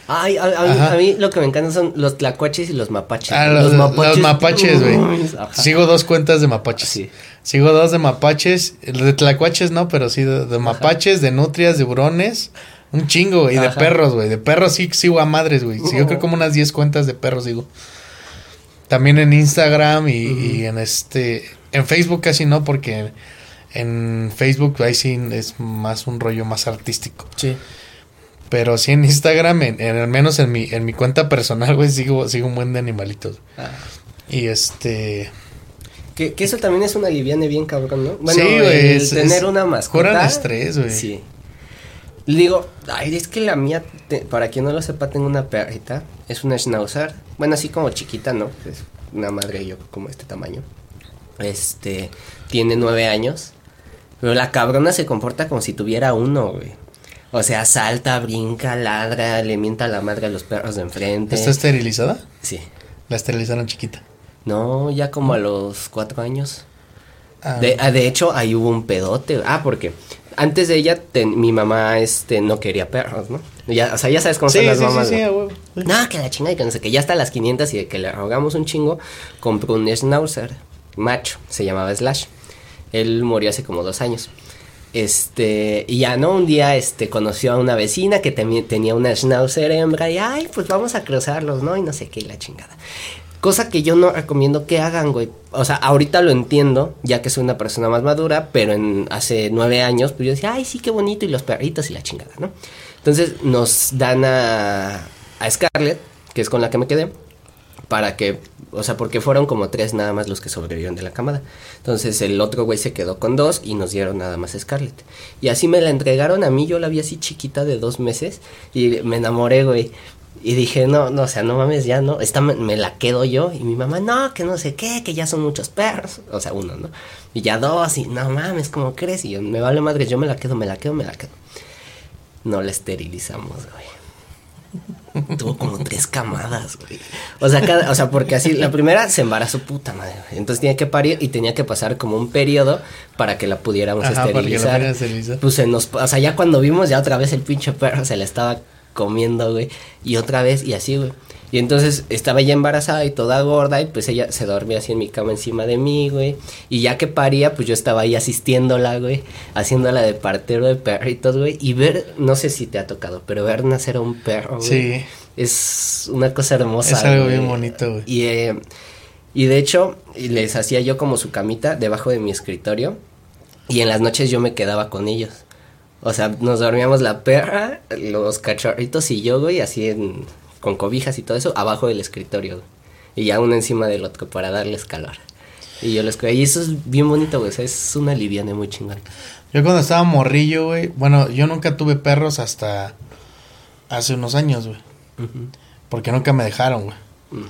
Ay, a, mí, lo que me encanta son los tlacuaches y los mapaches. Ah, los, mapaches. güey. Sigo dos cuentas de mapaches. Sí. Sigo dos de mapaches. De tlacuaches no, pero sí de, mapaches, de nutrias, de burones. Un chingo, Y de perros, güey. De perros sí sigo a madres, güey. Sí, yo creo como unas 10 cuentas de perros, digo. También en Instagram y, en este. En Facebook casi no, porque en Facebook ahí sí es más un rollo más artístico. Sí. Pero sí en Instagram, en, al menos en mi, en mi cuenta personal, güey, sigo, sigo un buen de animalitos. Ah. Y este... Que, que, eso también es una liviane bien cabrón, ¿no? Bueno, sí, güey. tener una mascota. Curan estrés, güey. Sí. Le digo, ay, es que la mía, para quien no lo sepa, tengo una perrita. Es una schnauzer. Bueno, así como chiquita, ¿no? Es una madre yo como este tamaño. Este, tiene nueve años. Pero la cabrona se comporta como si tuviera uno, güey. O sea, salta, brinca, ladra, le mienta a la madre a los perros de enfrente. ¿Está esterilizada? Sí. ¿La esterilizaron chiquita? No, ya como a los cuatro años. Ah. De, ah, de, hecho, ahí hubo un pedote. Ah, porque antes de ella, mi mamá este, no quería perros, ¿no? Ya, o sea, ya sabes cómo son las mamás. Sí, sí, sí, no, que la chingada y que no sé, que ya hasta las 500 y de que le rogamos un chingo, compró un schnauzer macho, se llamaba Slash. Él murió hace como dos años. Este, y ya no, un día este conoció a una vecina que tenía una schnauzer hembra y ay, pues vamos a cruzarlos, ¿no? Y no sé qué, la chingada. Cosa que yo no recomiendo que hagan, güey. O sea, ahorita lo entiendo, ya que soy una persona más madura, pero en hace nueve años, pues yo decía, ay, sí, qué bonito, y los perritos y la chingada, ¿no? Entonces nos dan a, a Scarlett, que es con la que me quedé, para que, o sea, porque fueron como tres nada más los que sobrevivieron de la camada. Entonces el otro güey se quedó con dos y nos dieron nada más Scarlett. Y así me la entregaron a mí, yo la vi así chiquita de dos meses y me enamoré, güey. Y dije, no, no, o sea, no mames, ya no, esta me, la quedo yo. Y mi mamá, no, que no sé qué, que ya son muchos perros. O sea, uno, ¿no? Y ya dos, y no mames, ¿cómo crees? Y yo, me vale madre, yo me la quedo, me la quedo, me la quedo. No la esterilizamos, güey. Tuvo como tres camadas, güey. O sea, cada, o sea, porque así, la primera se embarazó puta madre, Entonces tenía que parir y tenía que pasar como un periodo para que la pudiéramos esterilizar. Pues se nos, o sea, ya cuando vimos, ya otra vez el pinche perro se la estaba comiendo, güey. Y otra vez, y así, güey. Y entonces estaba ya embarazada y toda gorda y pues ella se dormía así en mi cama encima de mí, güey. Y ya que paría, pues yo estaba ahí asistiéndola, güey, haciéndola de partero de perritos, güey. Y ver, no sé si te ha tocado, pero ver nacer a un perro, güey. Sí. Es una cosa hermosa. Es algo bien bonito, güey. Y, eh, y de hecho, les hacía yo como su camita debajo de mi escritorio. Y en las noches yo me quedaba con ellos. O sea, nos dormíamos la perra, los cachorritos y yo, güey, así en con cobijas y todo eso, abajo del escritorio. Y ya uno encima del otro para darles calor. Y yo les Y eso es bien bonito, güey. es una liviana muy chingón. Yo cuando estaba morrillo, güey. Bueno, yo nunca tuve perros hasta hace unos años, güey. Porque nunca me dejaron, güey. Mm.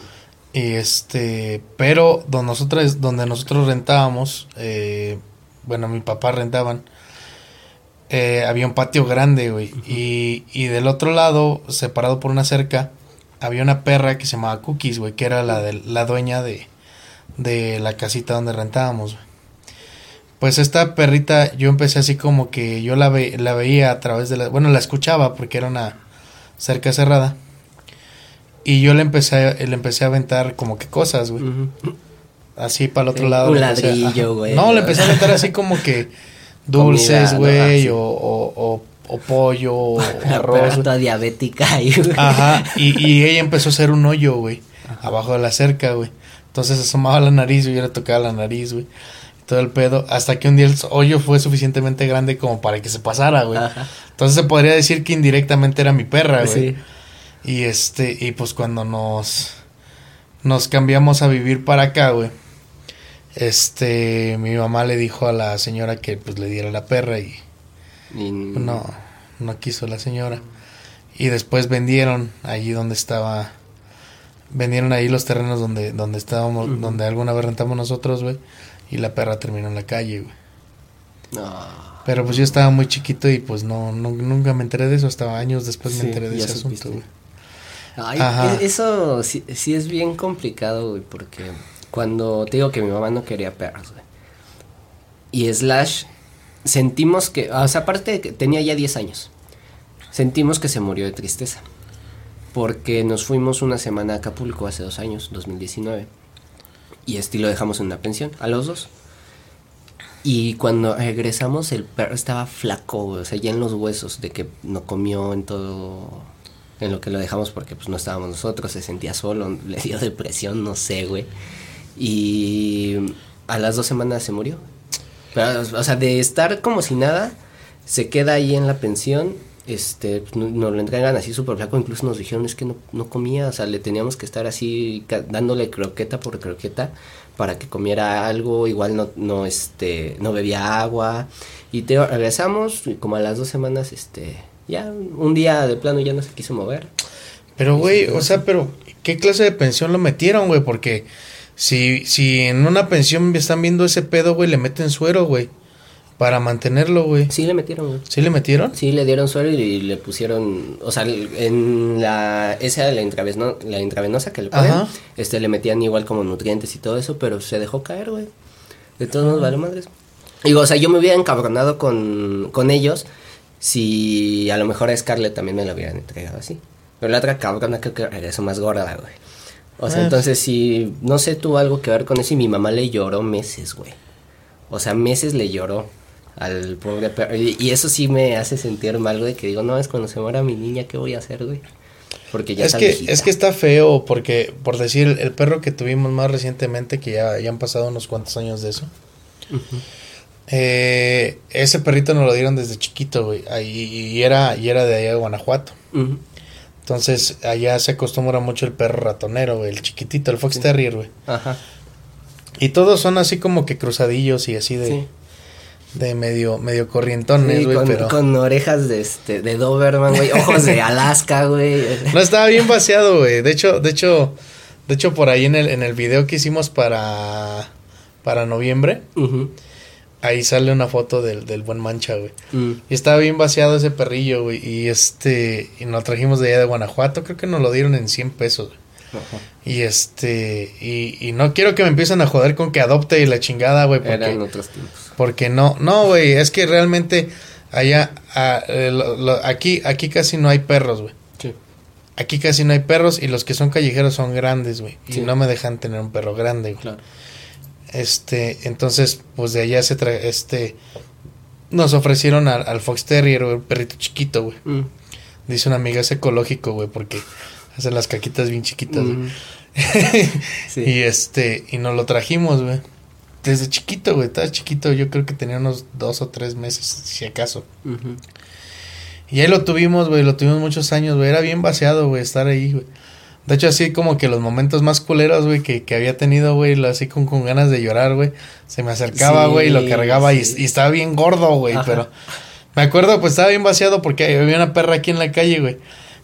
Y este. Pero donde nosotros, donde nosotros rentábamos, eh, bueno, mi papá rentaban eh, había un patio grande, güey. y, y, del otro lado, separado por una cerca, había una perra que se llamaba Cookies, güey, que era la, de, la dueña de, de la casita donde rentábamos, güey. Pues esta perrita, yo empecé así como que yo la, ve, la veía a través de la... Bueno, la escuchaba porque era una cerca cerrada. Y yo le empecé, le empecé a aventar como que cosas, güey. Así para el otro lado. Un ladrillo, güey. No, le empecé a aventar así como que dulces, güey, o, o, o, pollo, o arroz. Toda diabética Ajá, y, y ella empezó a hacer un hoyo, güey, abajo de la cerca, güey. Entonces asomaba la nariz, y yo le tocaba la nariz, güey. Todo el pedo, hasta que un día el hoyo fue suficientemente grande como para que se pasara, güey. Entonces se podría decir que indirectamente era mi perra, güey. Sí. Y este, y pues cuando nos, nos cambiamos a vivir para acá, güey este, mi mamá le dijo a la señora que pues le diera la perra y, no, no quiso la señora. Y después vendieron allí donde estaba, vendieron ahí los terrenos donde, donde estábamos, donde alguna vez rentamos nosotros, güey, y la perra terminó en la calle, güey. Pero pues yo estaba muy chiquito y pues no, nunca me enteré de eso, hasta años después me enteré de ese asunto, güey. E, eso sí, sí es bien complicado, güey, porque cuando te digo que mi mamá no quería perros, güey. Y Slash, sentimos que, o sea, aparte de que tenía ya 10 años, sentimos que se murió de tristeza. Porque nos fuimos una semana a Acapulco hace dos años, 2019. Y este lo dejamos en una pensión, a los dos. Y cuando regresamos, el perro estaba flaco, o sea, ya en los huesos, de que no comió en todo. En lo que lo dejamos porque pues no estábamos nosotros, se sentía solo, le dio depresión, no sé, güey. Y a las dos semanas se murió. o sea, de estar como si nada, se queda ahí en la pensión. Este, pues, nos lo entregan así súper flaco. Incluso nos dijeron es que no, no comía. O sea, le teníamos que estar así dándole croqueta por croqueta para que comiera algo. Igual no, no, este, no bebía agua. Y te, regresamos y como a las dos semanas, este, ya un día de plano ya no se quiso mover. Pero, güey, o sea, pero, ¿qué clase de pensión lo metieron, güey? Porque si, si en una pensión están viendo ese pedo, güey, le meten suero, güey. Para mantenerlo, güey. Sí le metieron, güey. ¿Sí le metieron? Sí, le dieron suero y, le pusieron, o sea, en la, esa la, intraveno, la intravenosa que le ponen, este, le metían igual como nutrientes y todo eso, pero se dejó caer, güey. De todos modos, vale madres. Digo, o sea, yo me hubiera encabronado con, con ellos si a lo mejor a Scarlett también me lo hubieran entregado así. Pero la otra cabrona creo que regresó más gorda, güey. O sea, ah. entonces si, no sé, tuvo algo que ver con eso y mi mamá le lloró meses, güey. O sea, meses le lloró al pobre perro. Y, eso sí me hace sentir mal, güey, que digo, no, es cuando se muera mi niña, ¿qué voy a hacer, güey? Porque ya es que Es que está feo, porque, por decir, el perro que tuvimos más recientemente, que ya, ya han pasado unos cuantos años de eso, eh, ese perrito nos lo dieron desde chiquito, güey, y, era, y era de allá de Guanajuato. Entonces, allá se acostumbra mucho el perro ratonero, el chiquitito, el Fox Terrier, güey. Ajá. Y todos son así como que cruzadillos y así de... De medio, medio corrientones, güey, con, pero... con orejas de este, de Doberman, güey, ojos de Alaska, güey. No, estaba bien vaciado, güey. De hecho, de hecho, de hecho, por ahí en el, en el video que hicimos para, para noviembre, ahí sale una foto del, del buen mancha, güey. Mm. Y estaba bien vaciado ese perrillo, güey. Y este, y nos trajimos de allá de Guanajuato, creo que nos lo dieron en 100 pesos, güey. Y este, y, y, no quiero que me empiecen a joder con que adopte y la chingada, güey. Porque, Eran otros tiempos. Porque no, no, güey, es que realmente allá, eh, aquí, aquí casi no hay perros, güey. Sí. Aquí casi no hay perros y los que son callejeros son grandes, güey. Y no me dejan tener un perro grande, güey. Claro. Este, entonces, pues de allá se trae, este, nos ofrecieron al, Fox Terrier, un perrito chiquito, güey. Mm. Dice una amiga, es ecológico, güey, porque hacen las caquitas bien chiquitas, mm. Y este, y nos lo trajimos, güey. Desde chiquito, güey, estaba chiquito, yo creo que tenía unos dos o tres meses, si acaso. Y ahí lo tuvimos, güey, lo tuvimos muchos años, güey, era bien vaciado, güey, estar ahí, güey. De hecho, así como que los momentos más culeros, güey, que, que había tenido, güey, así con, con ganas de llorar, güey. Se me acercaba, güey, y lo cargaba y, estaba bien gordo, güey, pero... Me acuerdo, pues estaba bien vaciado porque había una perra aquí en la calle, güey.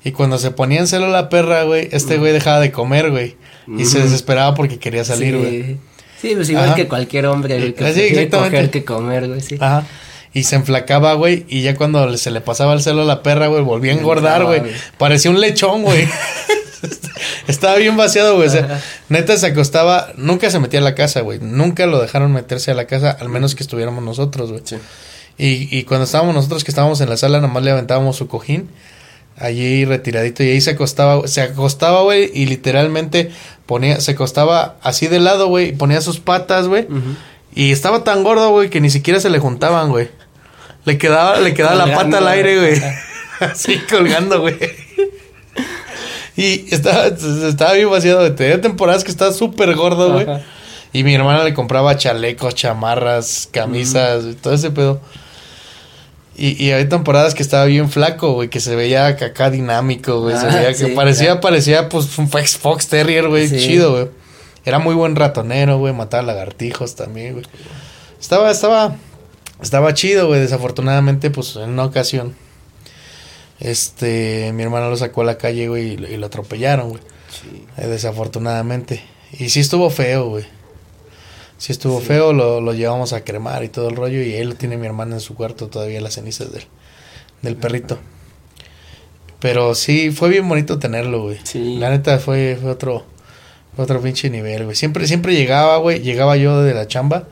Y cuando se ponía en celo la perra, güey, este güey dejaba de comer, güey. Y se desesperaba porque quería salir, güey. Sí. pues igual que cualquier hombre, que sí, coger que comer, güey, sí. Ajá y se enflacaba, güey, y ya cuando se le pasaba el celo a la perra, güey, volvía a engordar, güey. Parecía un lechón, güey. Estaba bien vaciado, güey. O sea, neta se acostaba, nunca se metía a la casa, güey. Nunca lo dejaron meterse a la casa, al menos que estuviéramos nosotros, güey. Y, y cuando estábamos nosotros que estábamos en la sala, nomás le aventábamos su cojín allí retiradito y ahí se acostaba, se acostaba, güey, y literalmente ponía, se acostaba así de lado, güey, y ponía sus patas, güey, y estaba tan gordo, güey, que ni siquiera se le juntaban, güey. Le quedaba, le quedaba la pata al aire, güey. así colgando, güey. Y estaba, estaba bien vaciado, güey. Tenía temporadas que estaba súper gordo, güey. Y mi hermana le compraba chalecos, chamarras, camisas, todo ese pedo. Y, y hay temporadas que estaba bien flaco, güey, que se veía acá dinámico, güey. se ah, veía que parecía, parecía, pues, un Fox Terrier, güey, chido, güey. Era muy buen ratonero, güey, mataba lagartijos también, güey. Estaba, estaba, estaba chido, güey. Desafortunadamente, pues, en una ocasión, este, mi hermano lo sacó a la calle, güey, y, lo atropellaron, güey. Sí. Eh, desafortunadamente. Y sí estuvo feo, güey. Si estuvo feo, lo, lo, llevamos a cremar y todo el rollo. Y él lo tiene mi hermana en su cuarto todavía, las cenizas del, del perrito. Pero sí, fue bien bonito tenerlo, güey. Sí. La neta fue, fue otro, otro pinche nivel, güey. Siempre, siempre llegaba, güey. Llegaba yo de la chamba.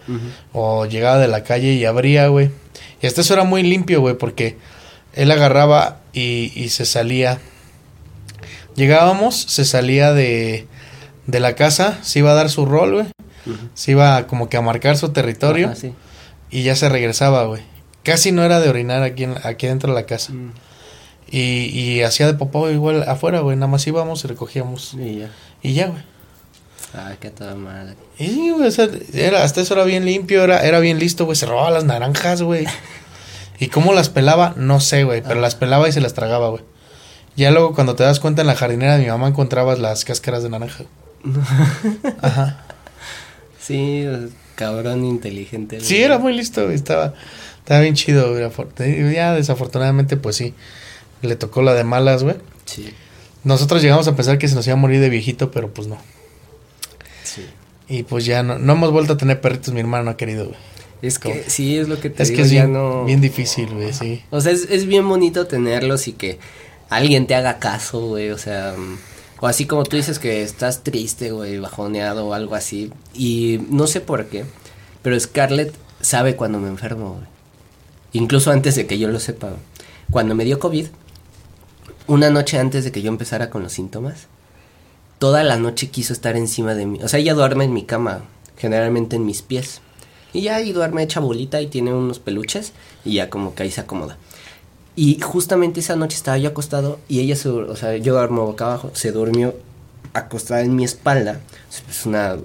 O llegaba de la calle y abría, güey. Y hasta eso era muy limpio, güey. Porque él agarraba y, y se salía. Llegábamos, se salía de, de la casa. Se iba a dar su rol, güey se iba como que a marcar su territorio y ya se regresaba, güey. Casi no era de orinar aquí, aquí dentro de la casa. Mm. Y, y hacía de popó igual afuera, güey. Nada más íbamos y recogíamos. Y ya. Y ya, güey. Ay, qué toda madre. Y, güey, era, hasta eso era bien limpio, era, era bien listo, güey. Se robaba las naranjas, güey. y cómo las pelaba, no sé, güey. Pero ah. las pelaba y se las tragaba, güey. Ya luego cuando te das cuenta en la jardinera de mi mamá encontrabas las cáscaras de naranja. Ajá. Sí, cabrón inteligente. Sí, era muy listo, Estaba, estaba bien chido, Ya desafortunadamente, pues sí. Le tocó la de malas, güey. Sí. Nosotros llegamos a pensar que se nos iba a morir de viejito, pero pues no. Sí. Y pues ya no, no hemos vuelto a tener perritos, mi hermano ha querido, güey. Es que sí, es lo que te es que es bien, bien difícil, güey, sí. O sea, es, es bien bonito tenerlos y que alguien te haga caso, güey, o sea... O así como tú dices que estás triste, güey, bajoneado o algo así. Y no sé por qué, pero Scarlett sabe cuando me enfermo, güey. Incluso antes de que yo lo sepa. Cuando me dio COVID, una noche antes de que yo empezara con los síntomas, toda la noche quiso estar encima de mí. O sea, ella duerme en mi cama, generalmente en mis pies. Y ya ahí duerme hecha bolita y tiene unos peluches y ya como que ahí se acomoda. Y justamente esa noche estaba yo acostado y ella se, o sea, yo duermo boca abajo, se durmió acostada en mi espalda. Es una,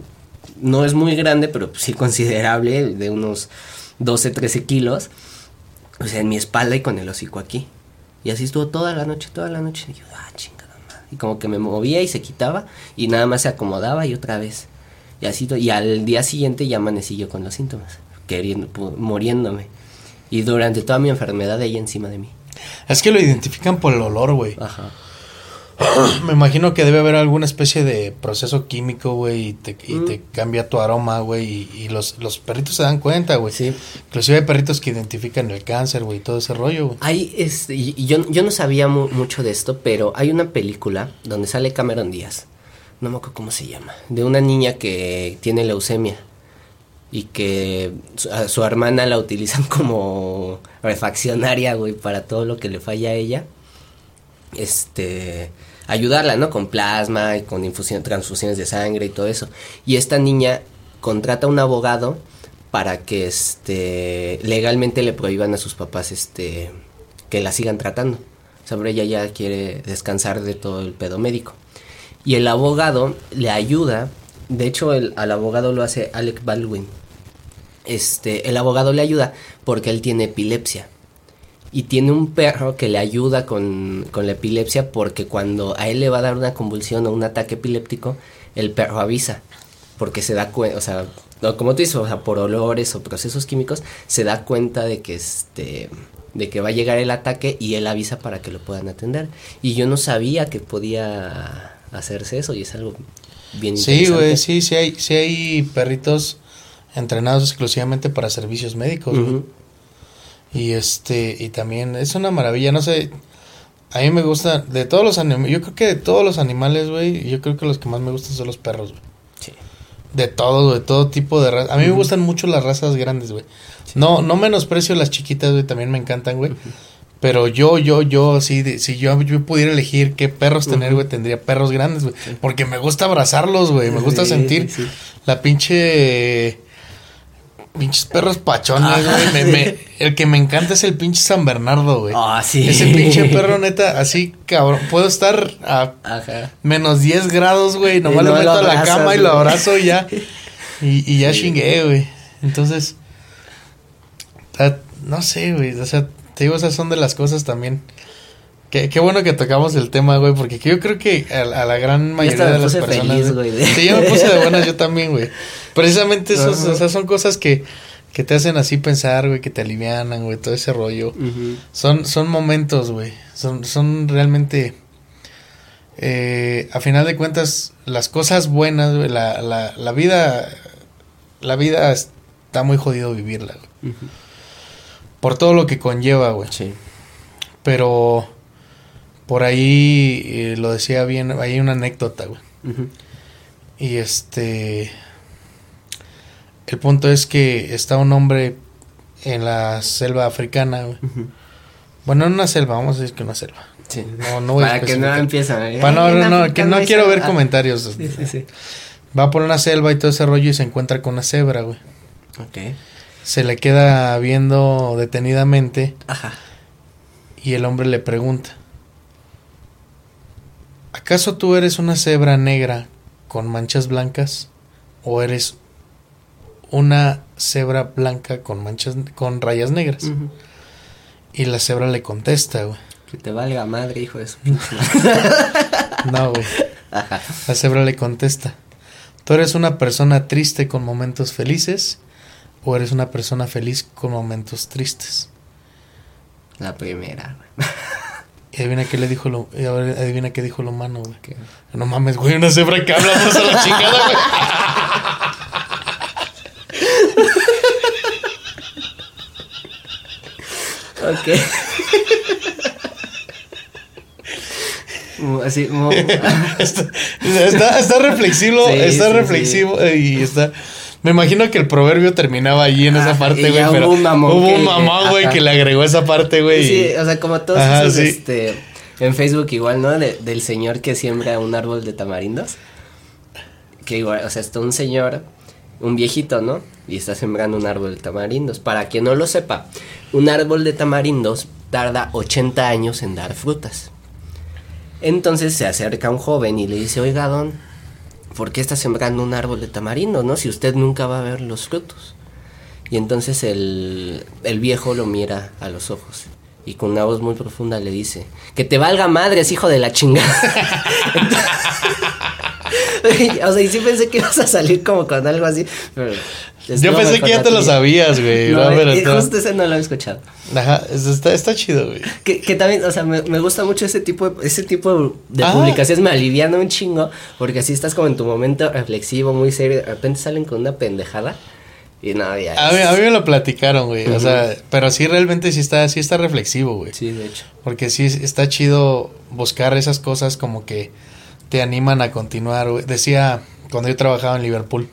no es muy grande, pero sí considerable, de unos 12, 13 kilos. O sea, en mi espalda y con el hocico aquí. Y así estuvo toda la noche, toda la noche. Y yo, ah, chingada. Y como que me movía y se quitaba y nada más se acomodaba y otra vez. Y así, y al día siguiente ya amanecí yo con los síntomas, queriendo, muriéndome. Y durante toda mi enfermedad ella encima de mí. Es que lo identifican por el olor, güey. Ajá. Me imagino que debe haber alguna especie de proceso químico, güey, y, te, y te, mm. cambia tu aroma, güey, y, los, los perritos se dan cuenta, güey. Sí. Inclusive hay perritos que identifican el cáncer, güey, todo ese rollo, güey. Hay, este, y yo, yo no sabía mucho de esto, pero hay una película donde sale Cameron Díaz, no me acuerdo cómo se llama, de una niña que tiene leucemia y que a su hermana la utilizan como refaccionaria, güey, para todo lo que le falla a ella. Este, ayudarla, ¿no? Con plasma y con transfusiones de sangre y todo eso. Y esta niña contrata a un abogado para que este legalmente le prohíban a sus papás este que la sigan tratando. Sobre ella ya quiere descansar de todo el pedo médico. Y el abogado le ayuda, de hecho el, al abogado lo hace Alec Baldwin, este, el abogado le ayuda porque él tiene epilepsia. Y tiene un perro que le ayuda con, con, la epilepsia porque cuando a él le va a dar una convulsión o un ataque epiléptico, el perro avisa. Porque se da cuenta, o sea, como tú dices, o sea, por olores o procesos químicos, se da cuenta de que este de que va a llegar el ataque y él avisa para que lo puedan atender. Y yo no sabía que podía hacerse eso y es algo bien Sí, güey, sí, sí hay, sí hay perritos entrenados exclusivamente para servicios médicos. Y este, y también es una maravilla, no sé, A mí me gusta, de todos los animales, yo creo que de todos los animales, güey, yo creo que los que más me gustan son los perros, güey. Sí. De todo, de todo tipo de razas. A mí me gustan mucho las razas grandes, güey. No, no menosprecio las chiquitas, güey, también me encantan, güey. Pero yo, yo, yo, si, si yo, yo pudiera elegir qué perros tener, güey, tendría perros grandes, güey. Porque me gusta abrazarlos, güey. Me gusta sentir la pinche pinches perros pachones, güey. el que me encanta es el pinche San Bernardo, güey. Ah, sí. Ese pinche perro, neta, así, cabrón. Puedo estar a menos 10 grados, güey. Nomás lo meto a la cama y lo abrazo y ya. Y, y ya chingué, güey. Entonces, no sé, güey. O sea, te digo, esas son de las cosas también. Qué, qué bueno que tocamos el tema, güey, porque yo creo que a, la gran mayoría de las personas. güey. Sí, yo me puse de buenas yo también, güey. Precisamente esos, esas son cosas que, que te hacen así pensar, güey, que te alivianan, güey, todo ese rollo. Son, son momentos, güey. Son, son realmente. Eh, a final de cuentas, las cosas buenas, güey, la, la, la vida. La vida está muy jodido vivirla, güey. Por todo lo que conlleva, güey. Sí. Pero por ahí eh, lo decía bien, hay una anécdota, güey. Y este. El punto es que está un hombre en la selva africana, güey. Bueno, en una selva, vamos a decir que una selva. Sí. No, no voy Para que no empiecen. Para no, no, no, que no quiero ver comentarios. Sí, sí, sí. Va por una selva y todo ese rollo y se encuentra con una cebra, güey. Ok. Se le queda viendo detenidamente. Ajá. Y el hombre le pregunta. ¿Acaso tú eres una cebra negra con manchas blancas? ¿O eres una cebra blanca con manchas, con rayas negras? Y la cebra le contesta, güey. Que te valga madre, hijo de su No, güey. La cebra le contesta. ¿Tú eres una persona triste con momentos felices? ¿O eres una persona feliz con momentos tristes? La primera, güey. Y adivina qué le dijo lo, adivina qué dijo lo humano, güey. No mames, güey, una cebra que habla más a la chingada, güey. ok. Así, está, está, reflexivo, está reflexivo y está me imagino que el proverbio terminaba allí en esa ah, parte, güey. Hubo un mamón. Hubo un mamón, güey, que le agregó esa parte, güey. Sí, o sea, como todos esos, este. En Facebook igual, ¿no? del señor que siembra un árbol de tamarindos. Que igual, o sea, está un señor, un viejito, ¿no? Y está sembrando un árbol de tamarindos. Para quien no lo sepa, un árbol de tamarindos tarda 80 años en dar frutas. Entonces se acerca un joven y le dice, oiga, don, ¿por qué está sembrando un árbol de tamarindo, no? Si usted nunca va a ver los frutos. Y entonces el, el viejo lo mira a los ojos y con una voz muy profunda le dice, que te valga madres, hijo de la chingada. o sea, y sí pensé que ibas a salir como con algo así, yo pensé que ya te lo sabías, güey. No, justo ese no lo había escuchado. Ajá, está, está chido, güey. Que, que, también, o sea, me, me, gusta mucho ese tipo de, ese tipo de publicaciones. Me alivian un chingo. Porque así estás como en tu momento reflexivo, muy serio. De repente salen con una pendejada. Y ya. A mí, a mí me lo platicaron, güey. O sea, pero sí realmente sí está, sí está reflexivo, güey. Sí, de hecho. Porque sí está chido buscar esas cosas como que te animan a continuar, güey. Decía cuando yo trabajaba en Liverpool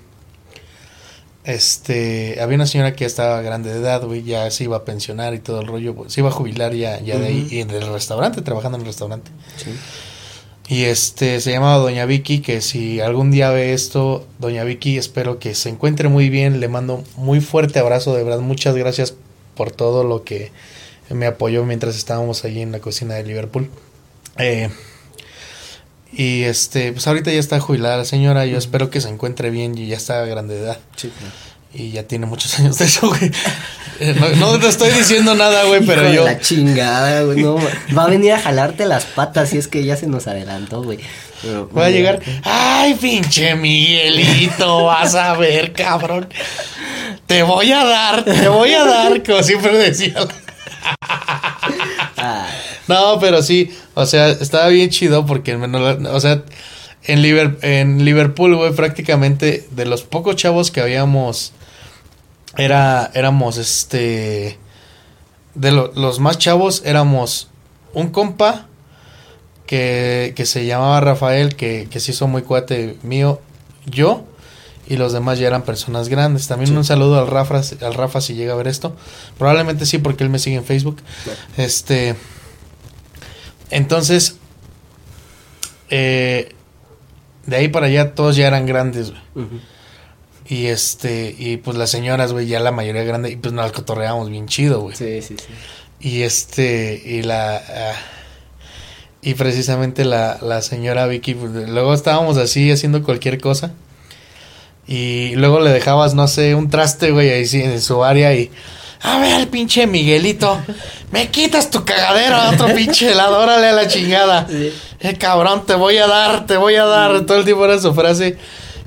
este, había una señora que ya estaba grande de edad, güey, ya se iba a pensionar y todo el rollo, se iba a jubilar ya, ya de ahí, y en el restaurante, trabajando en el restaurante. Sí. Y este, se llamaba Doña Vicky, que si algún día ve esto, Doña Vicky, espero que se encuentre muy bien, le mando muy fuerte abrazo, de verdad, muchas gracias por todo lo que me apoyó mientras estábamos allí en la cocina de Liverpool. Eh, y este, pues ahorita ya está jubilada la señora, yo espero que se encuentre bien y ya está grande de edad. Sí, Y ya tiene muchos años de eso, güey. Eh, no, te estoy diciendo nada, güey, pero yo. La chingada, güey. No, va a venir a jalarte las patas si es que ya se nos adelantó, güey. Voy a llegar. Ay, pinche Miguelito, vas a ver, cabrón. Te voy a dar, te voy a dar, como siempre decía. No, pero sí, o sea, estaba bien chido porque, o sea, en, en Liverpool, güey, prácticamente de los pocos chavos que habíamos, era, éramos, este, de los más chavos éramos un compa, que, que se llamaba Rafael, que, que se hizo muy cuate mío, yo, y los demás ya eran personas grandes. También un saludo al Rafa, al Rafa si llega a ver esto. Probablemente sí, porque él me sigue en Facebook. Este. Entonces. Eh, de ahí para allá todos ya eran grandes, Y este, y pues las señoras, güey, ya la mayoría grande, y pues nos cotorreamos bien chido, güey. Sí, sí, sí. Y este, y la. Ah, y precisamente la, la señora Vicky, pues, luego estábamos así haciendo cualquier cosa. Y luego le dejabas, no sé, un traste, güey, ahí sí, en su área y... A ver, pinche Miguelito, me quitas tu cagadero a otro pinche helado, órale a la chingada. Eh, cabrón, te voy a dar, te voy a dar. Todo el tiempo era su frase.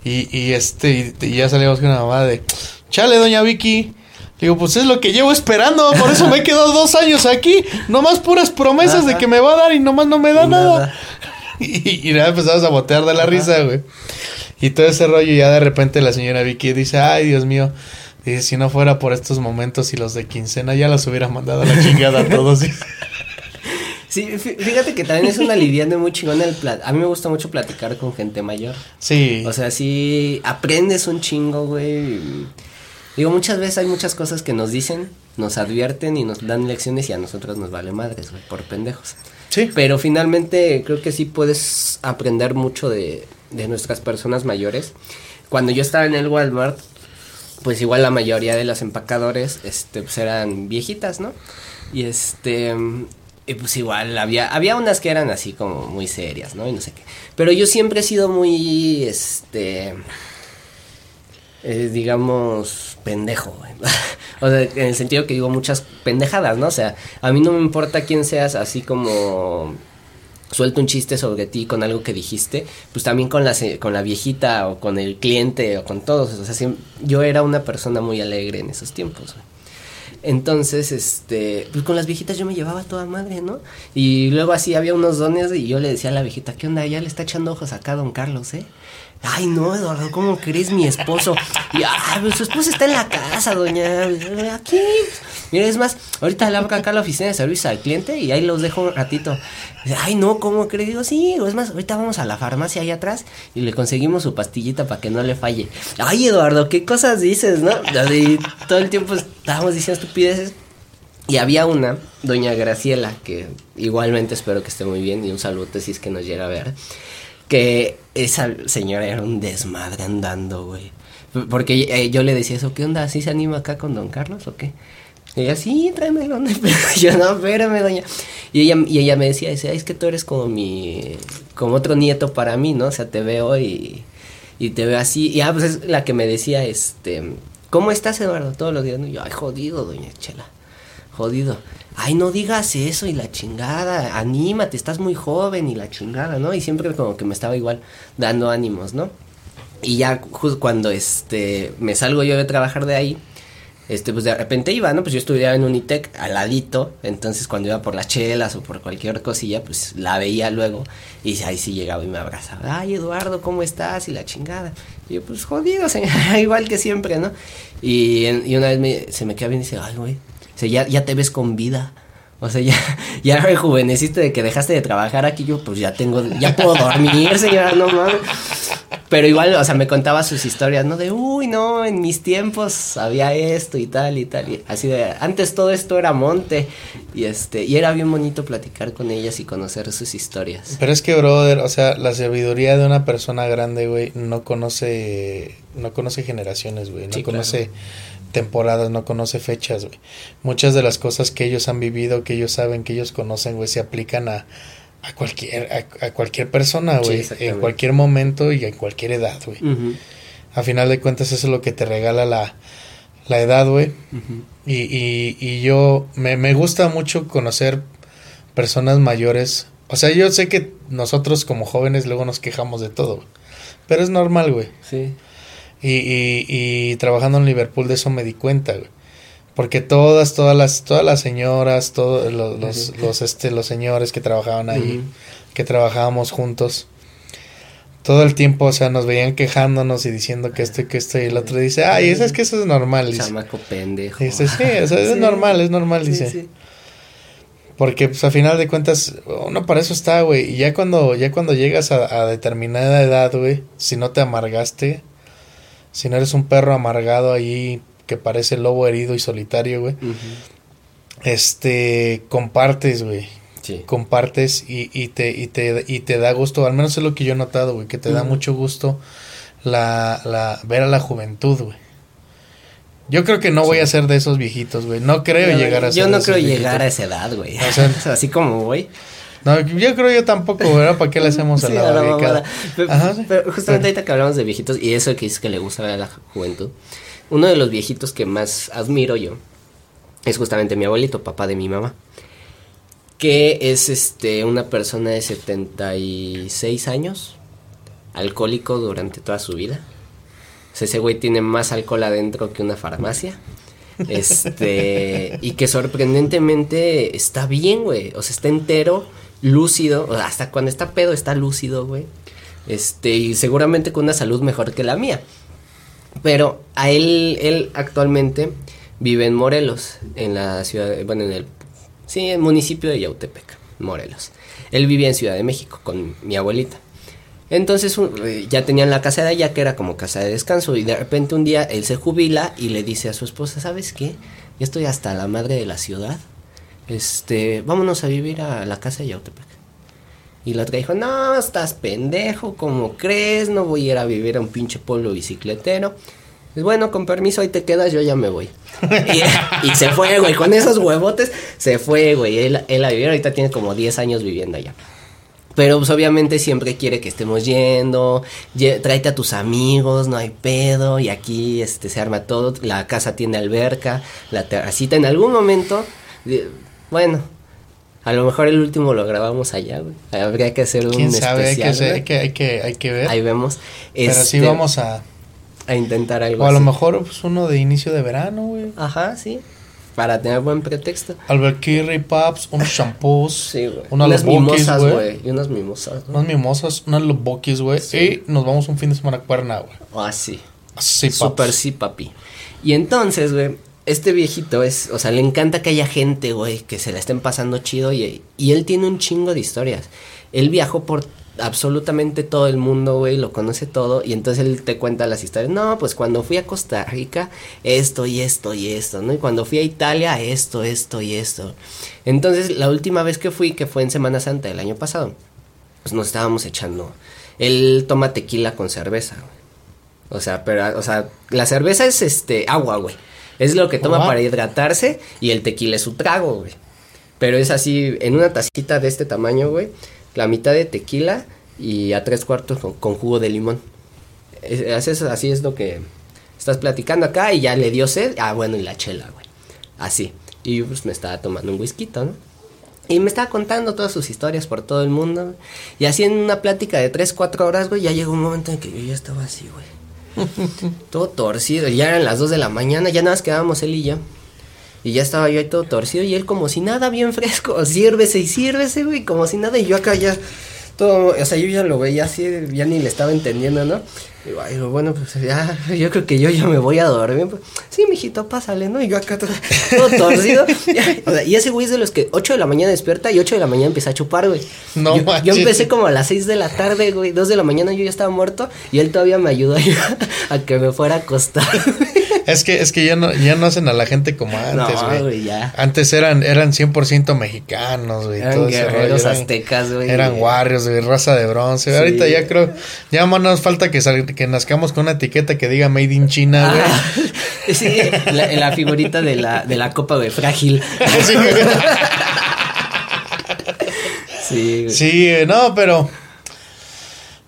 Y, y este, y, ya salíamos con una mamá de, chale, doña Vicky. Digo, pues es lo que llevo esperando, por eso me he quedado dos años aquí. Nomás puras promesas de que me va a dar y nomás no me da nada. Y, y, nada, empezabas a botear de la risa, güey. Y todo ese rollo, y ya de repente la señora Vicky dice, ay, Dios mío, dice, si no fuera por estos momentos y los de quincena, ya los hubiera mandado a la chingada a todos. Sí, fíjate que también es una lidiando muy chingón el plat. A mí me gusta mucho platicar con gente mayor. Sí. O sea, sí aprendes un chingo, güey. Digo, muchas veces hay muchas cosas que nos dicen, nos advierten y nos dan lecciones y a nosotros nos vale madres, güey, por pendejos. Sí. Pero finalmente creo que sí puedes aprender mucho de, de nuestras personas mayores. Cuando yo estaba en el Walmart, pues igual la mayoría de las empacadores, este, pues eran viejitas, ¿no? Y este, y pues igual había, había unas que eran así como muy serias, ¿no? Y no sé qué. Pero yo siempre he sido muy, este, eh, digamos, pendejo, o sea, en el sentido que digo muchas pendejadas, ¿no? O sea, a mí no me importa quién seas, así como suelto un chiste sobre ti con algo que dijiste, pues también con la, con la viejita o con el cliente o con todos. O sea, yo era una persona muy alegre en esos tiempos. Entonces, este, pues con las viejitas yo me llevaba toda madre, ¿no? Y luego así había unos dones y yo le decía a la viejita, ¿qué onda? Ya le está echando ojos acá a don Carlos, ¿eh? Ay, no, Eduardo, ¿cómo crees mi esposo? Y, ah, pues su esposo está en la casa, doña. Aquí. Mira, es más, ahorita le abro acá la oficina de servicio al cliente y ahí los dejo un ratito. Ay, no, ¿cómo crees? Digo, sí, es más, ahorita vamos a la farmacia ahí atrás y le conseguimos su pastillita para que no le falle. Ay, Eduardo, ¿qué cosas dices, no? Todo el tiempo estábamos diciendo estupideces. Y había una, doña Graciela, que igualmente espero que esté muy bien y un saludo si es que nos llega a ver que esa señora era un desmadre andando, güey. Porque eh, yo le decía eso, ¿qué onda? ¿Sí se anima acá con don Carlos o qué? Y ella, sí, tráemelo. yo, no, espérame, doña. Y ella, y ella me decía, dice, es que tú eres como mi, como otro nieto para mí, ¿no? O sea, te veo y, y te veo así. Y ah, pues es la que me decía, este, ¿cómo estás, Eduardo? Todos los días. Y yo, ay, jodido, doña Chela, jodido ay, no digas eso y la chingada, anímate, estás muy joven y la chingada, ¿no? Y siempre como que me estaba igual dando ánimos, ¿no? Y ya justo cuando este me salgo yo de trabajar de ahí, este pues de repente iba, ¿no? Pues yo estudiaba en Unitec al ladito, entonces cuando iba por las chelas o por cualquier cosilla, pues la veía luego y ahí sí llegaba y me abrazaba, ay Eduardo, ¿cómo estás? Y la chingada. Y yo, pues jodido, igual que siempre, ¿no? Y, y una vez me, se me queda bien y dice, ay, güey, o ya, ya te ves con vida. O sea, ya, ya rejuveneciste de que dejaste de trabajar aquí, yo pues ya tengo, ya puedo dormir, señora, no mames. Pero igual, o sea, me contaba sus historias, ¿no? De, uy, no, en mis tiempos había esto y tal y tal. Y así de, antes todo esto era monte. Y este, y era bien bonito platicar con ellas y conocer sus historias. Pero es que, brother, o sea, la sabiduría de una persona grande, güey, no conoce, no conoce generaciones, güey, no conoce temporadas, no conoce fechas, güey. Muchas de las cosas que ellos han vivido, que ellos saben, que ellos conocen, güey, se aplican a, a cualquier, a, cualquier persona, güey. en cualquier momento y en cualquier edad, güey. A final de cuentas, eso es lo que te regala la, la edad, güey. y, y, y, yo, me, me gusta mucho conocer personas mayores. O sea, yo sé que nosotros como jóvenes luego nos quejamos de todo, pero es normal, güey. Sí. Y, y, y, trabajando en Liverpool de eso me di cuenta, güey. Porque todas, todas las, todas las señoras, todos los, los, los, este, los señores que trabajaban ahí, que trabajábamos juntos, todo el tiempo, o sea, nos veían quejándonos y diciendo que esto y que esto y el otro dice, ay, eso es que eso es normal. Chamaco pendejo. Dice, sí, o sea, es normal, es normal, dice. Porque, pues, a final de cuentas, uno para eso está, güey. Y ya cuando, ya cuando llegas a, determinada edad, güey, si no te amargaste, si no eres un perro amargado ahí que parece lobo herido y solitario, güey, este, compartes, güey. Sí. Compartes y, y, te, y, te, y te da gusto, al menos es lo que yo he notado, güey, que te da mucho gusto la, la, ver a la juventud, güey. Yo creo que no voy a ser de esos viejitos, güey. No creo llegar a ser Yo no creo llegar a esa edad, güey. O sea, así como voy. No, yo creo yo tampoco, ¿verdad? ¿Para qué le hacemos a la, la Pero, justamente ahorita que hablamos de viejitos y eso que dices que le gusta a la juventud, uno de los viejitos que más admiro yo es justamente mi abuelito, papá de mi mamá, que es este una persona de 76 años, alcohólico durante toda su vida ese güey tiene más alcohol adentro que una farmacia. Este, y que sorprendentemente está bien, güey. O sea, está entero, lúcido. Hasta cuando está pedo está lúcido, güey. Este, y seguramente con una salud mejor que la mía. Pero a él, él actualmente vive en Morelos, en la ciudad, bueno, en el, sí, el municipio de Yautepec, Morelos. Él vivía en Ciudad de México con mi abuelita. Entonces eh, ya tenían la casa de allá que era como casa de descanso y de repente un día él se jubila y le dice a su esposa, ¿sabes qué? Ya estoy hasta la madre de la ciudad. Este, vámonos a vivir a la casa de Yautepec. Y la otra dijo, no, estás pendejo, ¿cómo crees? No voy a ir a vivir a un pinche pueblo bicicletero. Bueno, con permiso, ahí te quedas, yo ya me voy. y, se fue, güey, con esos huevotes, se fue, güey. Él, él a vivir, ahorita tiene como 10 años viviendo allá. Pero pues obviamente siempre quiere que estemos yendo, tráete a tus amigos, no hay pedo, y aquí este se arma todo, la casa tiene alberca, la terracita, en algún momento, bueno, a lo mejor el último lo grabamos allá, güey. Habría que hacer un ¿Quién sabe? hay, que, hay, que, hay, que, ver. Ahí vemos. Pero sí este, vamos a... A intentar algo O a lo mejor pues, uno de inicio de verano, güey. Ajá, sí para tener buen pretexto. Alberquirri, Paps, unos shampoos, sí, güey. unas mimosas, güey. Y unas mimosas. Unas mimosas, unas lobokis, güey. Y nos vamos un fin de semana a Cuerna, güey. Ah, sí. Sí, Super sí, papi. Y entonces, güey, este viejito es, o sea, le encanta que haya gente, güey, que se la estén pasando chido y, y él tiene un chingo de historias. Él viajó por absolutamente todo el mundo, güey, lo conoce todo y entonces él te cuenta las historias. No, pues cuando fui a Costa Rica, esto y esto y esto, ¿no? Y cuando fui a Italia, esto, esto y esto. Entonces, la última vez que fui, que fue en Semana Santa del año pasado, pues nos estábamos echando. Él toma tequila con cerveza, güey. O sea, pero, o sea, la cerveza es este agua, güey. Es lo que toma para hidratarse y el tequila es su trago, güey. Pero es así, en una tacita de este tamaño, güey la mitad de tequila y a tres cuartos con, jugo de limón. así es lo que estás platicando acá y ya le dio sed. Ah, bueno, y la chela, güey. Así. Y pues me estaba tomando un whisky, ¿no? Y me estaba contando todas sus historias por todo el mundo. Y así en una plática de tres, cuatro horas, güey, ya llegó un momento en que yo ya estaba así, güey. todo torcido. Ya eran las dos de la mañana, ya nada más quedábamos él y yo. Y ya estaba yo ahí todo torcido y él como si nada, bien fresco, sírvese y sírvese, güey, como si nada. Y yo acá ya, todo, o sea, yo ya lo veía así, ya ni le estaba entendiendo, ¿no? Y digo, bueno, pues ya, yo creo que yo ya me voy a dormir. Pues, sí, mijito, pásale, ¿no? Y yo acá todo, torcido. y ese güey es de los que 8 de la mañana despierta y 8 de la mañana empieza a chupar, güey. No, yo, yo empecé como a las 6 de la tarde, güey, 2 de la mañana yo ya estaba muerto y él todavía me ayudó a, a que me fuera a acostar. es que, es que ya no, ya no hacen a la gente como antes, güey. Antes eran, eran 100% mexicanos, güey. Eran guerreros aztecas, güey. Eran warriors, de raza de bronce. Ahorita ya creo, ya más nos falta que, que nazcamos con una etiqueta que diga Made in China, güey. Ah, sí, la, la, figurita de la, de la copa, güey, frágil. sí, Sí, no, pero...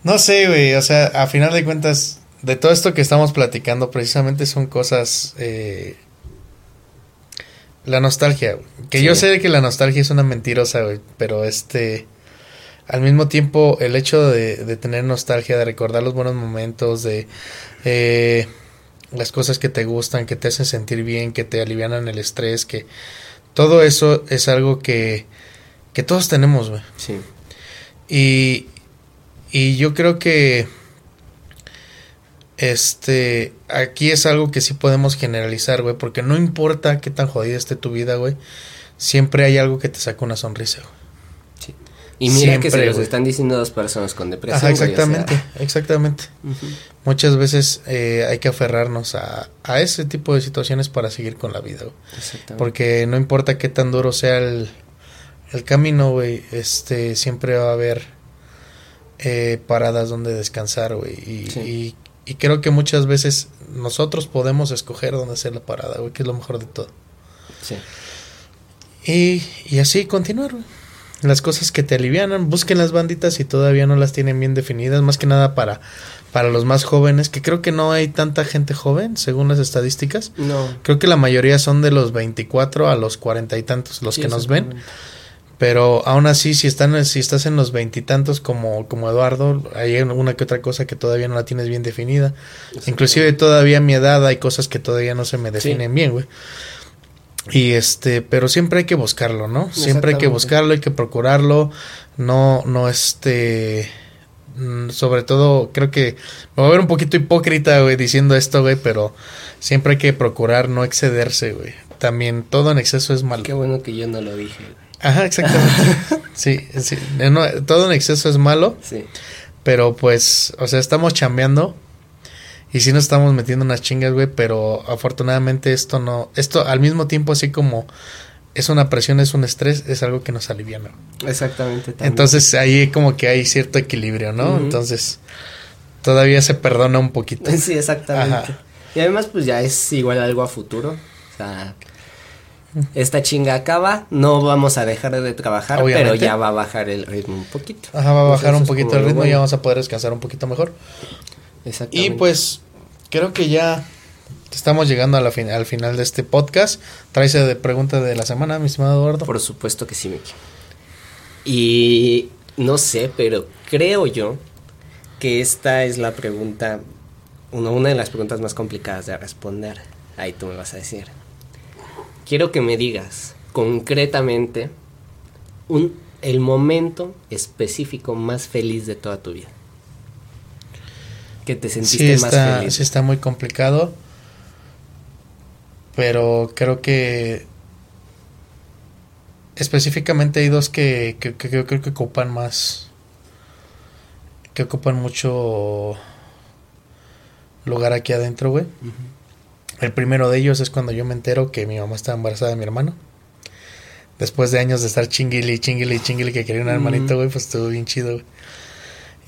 No sé, güey, o sea, a final de cuentas de todo esto que estamos platicando, precisamente son cosas. Eh, la nostalgia, Que yo sé que la nostalgia es una mentirosa, güey. Pero este. Al mismo tiempo, el hecho de, tener nostalgia, de recordar los buenos momentos, de. Eh, las cosas que te gustan, que te hacen sentir bien, que te alivianan el estrés, que. Todo eso es algo que. Que todos tenemos, güey. Sí. Y. Y yo creo que este, aquí es algo que sí podemos generalizar, güey, porque no importa qué tan jodida esté tu vida, güey. siempre hay algo que te saca una sonrisa, güey. Y mira que se los están diciendo dos personas con depresión. Ajá, exactamente, exactamente. Muchas veces eh, hay que aferrarnos a, a, ese tipo de situaciones para seguir con la vida, Porque no importa qué tan duro sea el, el camino, güey, este, siempre va a haber eh, paradas donde descansar, güey. Y, y, creo que muchas veces nosotros podemos escoger dónde hacer la parada, güey, que es lo mejor de todo. Sí. Y, y así continuar, güey las cosas que te alivianan, busquen las banditas si todavía no las tienen bien definidas, más que nada para, para los más jóvenes, que creo que no hay tanta gente joven, según las estadísticas. No. Creo que la mayoría son de los 24 a los 40 y tantos los que nos ven. Pero aún así, si están, si estás en los veintitantos como, como Eduardo, hay una que otra cosa que todavía no la tienes bien definida. Inclusive todavía a mi edad hay cosas que todavía no se me definen bien, güey. Y este, pero siempre hay que buscarlo, ¿no? Siempre hay que buscarlo, hay que procurarlo, no, no este, mm, sobre todo creo que me voy a ver un poquito hipócrita, güey, diciendo esto, güey, pero siempre hay que procurar no excederse, güey. También todo en exceso es malo. Qué bueno que yo no lo dije. Ajá, exactamente. sí, sí, todo en exceso es malo. Sí. Pero pues, o sea, estamos chambeando y sí nos estamos metiendo unas chingas, güey, pero afortunadamente esto no, esto al mismo tiempo así como es una presión, es un estrés, es algo que nos alivia, ¿no? Exactamente. También. Entonces ahí como que hay cierto equilibrio, ¿no? Entonces todavía se perdona un poquito. Sí, exactamente. Y además pues ya es igual algo a futuro. O sea, esta chinga acaba, no vamos a dejar de trabajar, pero ya va a bajar el ritmo un poquito. Ajá, va a bajar un poquito el ritmo y vamos a poder descansar un poquito mejor. Exactamente. Y pues creo que ya estamos llegando al final de este podcast. Traes de pregunta de la semana, mi estimado Eduardo. Por supuesto que sí, Miki. Y no sé, pero creo yo que esta es la pregunta, una, una de las preguntas más complicadas de responder. Ahí tú me vas a decir. Quiero que me digas concretamente un, el momento específico más feliz de toda tu vida que te sentiste más feliz. Sí, está muy complicado. Pero creo que específicamente hay dos que, que, creo que ocupan más. Que ocupan mucho lugar aquí adentro, güey. El primero de ellos es cuando yo me entero que mi mamá está embarazada de mi hermano. Después de años de estar chinguili, chinguili, chinguili, que quería un hermanito, güey, pues estuvo bien chido, güey.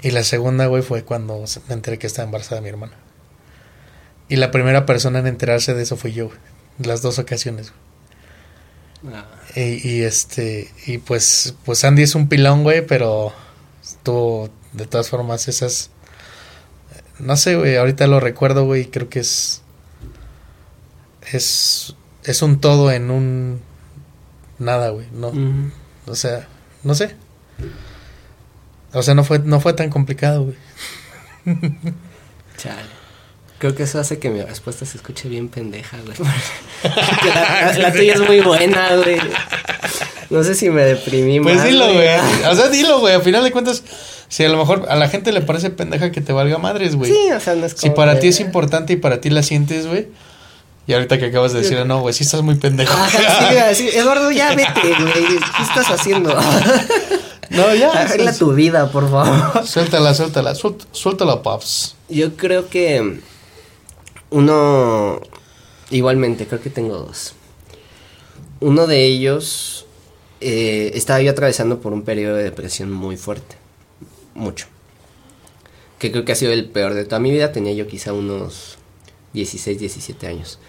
Y la segunda, güey, fue cuando me enteré que estaba embarazada mi hermana. Y la primera persona en enterarse de eso fue yo, Las dos ocasiones, ah. y, este, y pues, pues Andy es un pilón, güey, pero estuvo, de todas formas, esas, no sé, güey, ahorita lo recuerdo, güey, creo que es, es, es un todo en un nada, güey, no, o sea, no sé. O sea, no fue, no fue tan complicado, güey. Chale. Creo que eso hace que mi respuesta se escuche bien pendeja, güey. la, tuya es muy buena, güey. No sé si me deprimí pues más. Pues dilo, güey. O sea, dilo, güey. Al final de cuentas, si a lo mejor a la gente le parece pendeja que te valga madres, güey. Sí, o sea, no es como Si para ti es importante y para ti la sientes, güey. Y ahorita que acabas de decir, no, güey, sí estás muy pendejo. sí, Eduardo, ya vete, güey. ¿Qué estás haciendo? No, ya. Arregla tu vida, por favor. Suéltala, suéltala, suéltala, Pops. Yo creo que uno, igualmente, creo que tengo dos. Uno de ellos, eh, estaba yo atravesando por un periodo de depresión muy fuerte, mucho. Que creo que ha sido el peor de toda mi vida, tenía yo quizá unos 16, 17 años.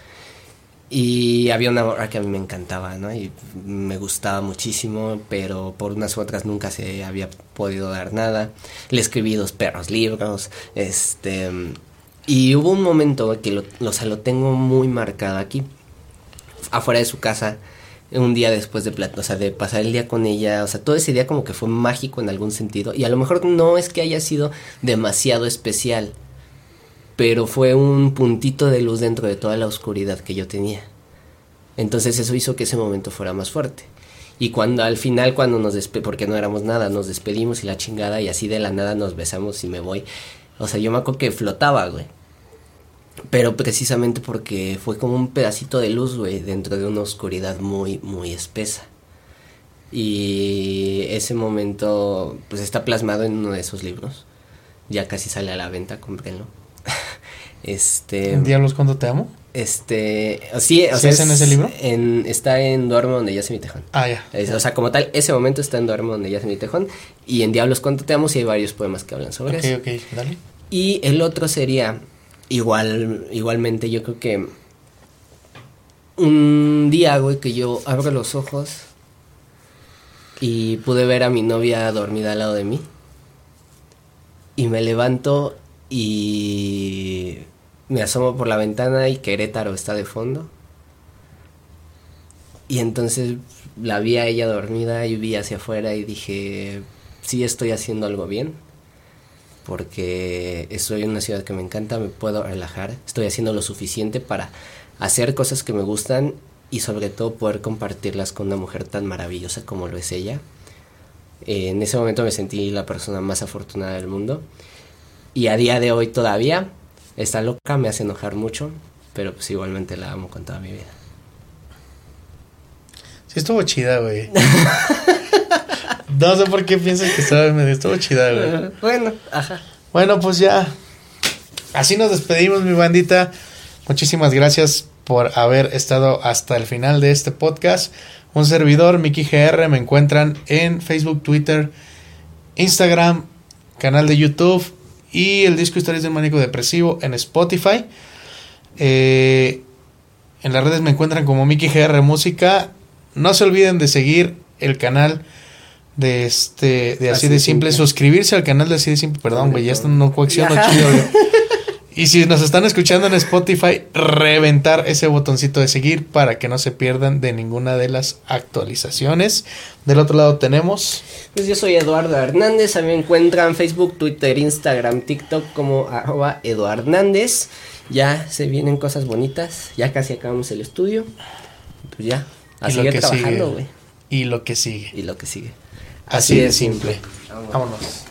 Y había una obra que a mí me encantaba, ¿no? Y me gustaba muchísimo, pero por unas u otras nunca se había podido dar nada. Le escribí dos perros libros, este... Y hubo un momento que lo, o sea, lo tengo muy marcado aquí, afuera de su casa, un día después de o sea, de pasar el día con ella, o sea, todo ese día como que fue mágico en algún sentido. Y a lo mejor no es que haya sido demasiado especial, pero fue un puntito de luz dentro de toda la oscuridad que yo tenía. Entonces eso hizo que ese momento fuera más fuerte. Y cuando al final, cuando nos despedimos, porque no éramos nada, nos despedimos y la chingada, y así de la nada nos besamos y me voy. O sea, yo me acuerdo que flotaba, güey. Pero precisamente porque fue como un pedacito de luz, güey, dentro de una oscuridad muy, muy espesa. Y ese momento, pues está plasmado en uno de esos libros. Ya casi sale a la venta, cómprenlo. este. ¿En Diablos cuando te amo? Este, sí, o sea, es en ese libro? En, está en Duermo donde ya se mi tejón. Ah, ya. o sea, como tal, ese momento está en Duermo donde ya se mi tejón. Y en Diablos cuando te amo sí hay varios poemas que hablan sobre eso. Ok, ok, dale. Y el otro sería, igual, igualmente, yo creo que un día, güey, que yo abro los ojos y pude ver a mi novia dormida al lado de mí. Y me levanto y me asomo por la ventana y Querétaro está de fondo. Y entonces la vi a ella dormida y vi hacia afuera y dije, sí estoy haciendo algo bien. Porque estoy en una ciudad que me encanta, me puedo relajar, estoy haciendo lo suficiente para hacer cosas que me gustan y sobre todo poder compartirlas con una mujer tan maravillosa como lo es ella. En ese momento me sentí la persona más afortunada del mundo y a día de hoy todavía está loca, me hace enojar mucho, pero pues igualmente la amo con toda mi vida. Sí, estuvo chida, güey. no sé por qué piensas que estaba medio. Estuvo chida, güey. Bueno, ajá. Bueno, pues ya. Así nos despedimos, mi bandita. Muchísimas gracias por haber estado hasta el final de este podcast. Un servidor, Miki GR, me encuentran en Facebook, Twitter, Instagram, canal de YouTube y el disco Historias del Mánico Depresivo en Spotify. Eh, en las redes me encuentran como Mickey GR Música. No se olviden de seguir el canal de este de así, de simple. suscribirse al canal de así de simple, perdón, güey, ya no coacciono chido, Y si nos están escuchando en Spotify, reventar ese botoncito de seguir para que no se pierdan de ninguna de las actualizaciones. Del otro lado tenemos. Pues yo soy Eduardo Hernández. A mí me encuentran Facebook, Twitter, Instagram, TikTok como arroba Eduardo Hernández. Ya se vienen cosas bonitas. Ya casi acabamos el estudio. Pues ya. A seguir trabajando, güey. Y lo que sigue. Y lo que sigue. Así, de simple. Vámonos.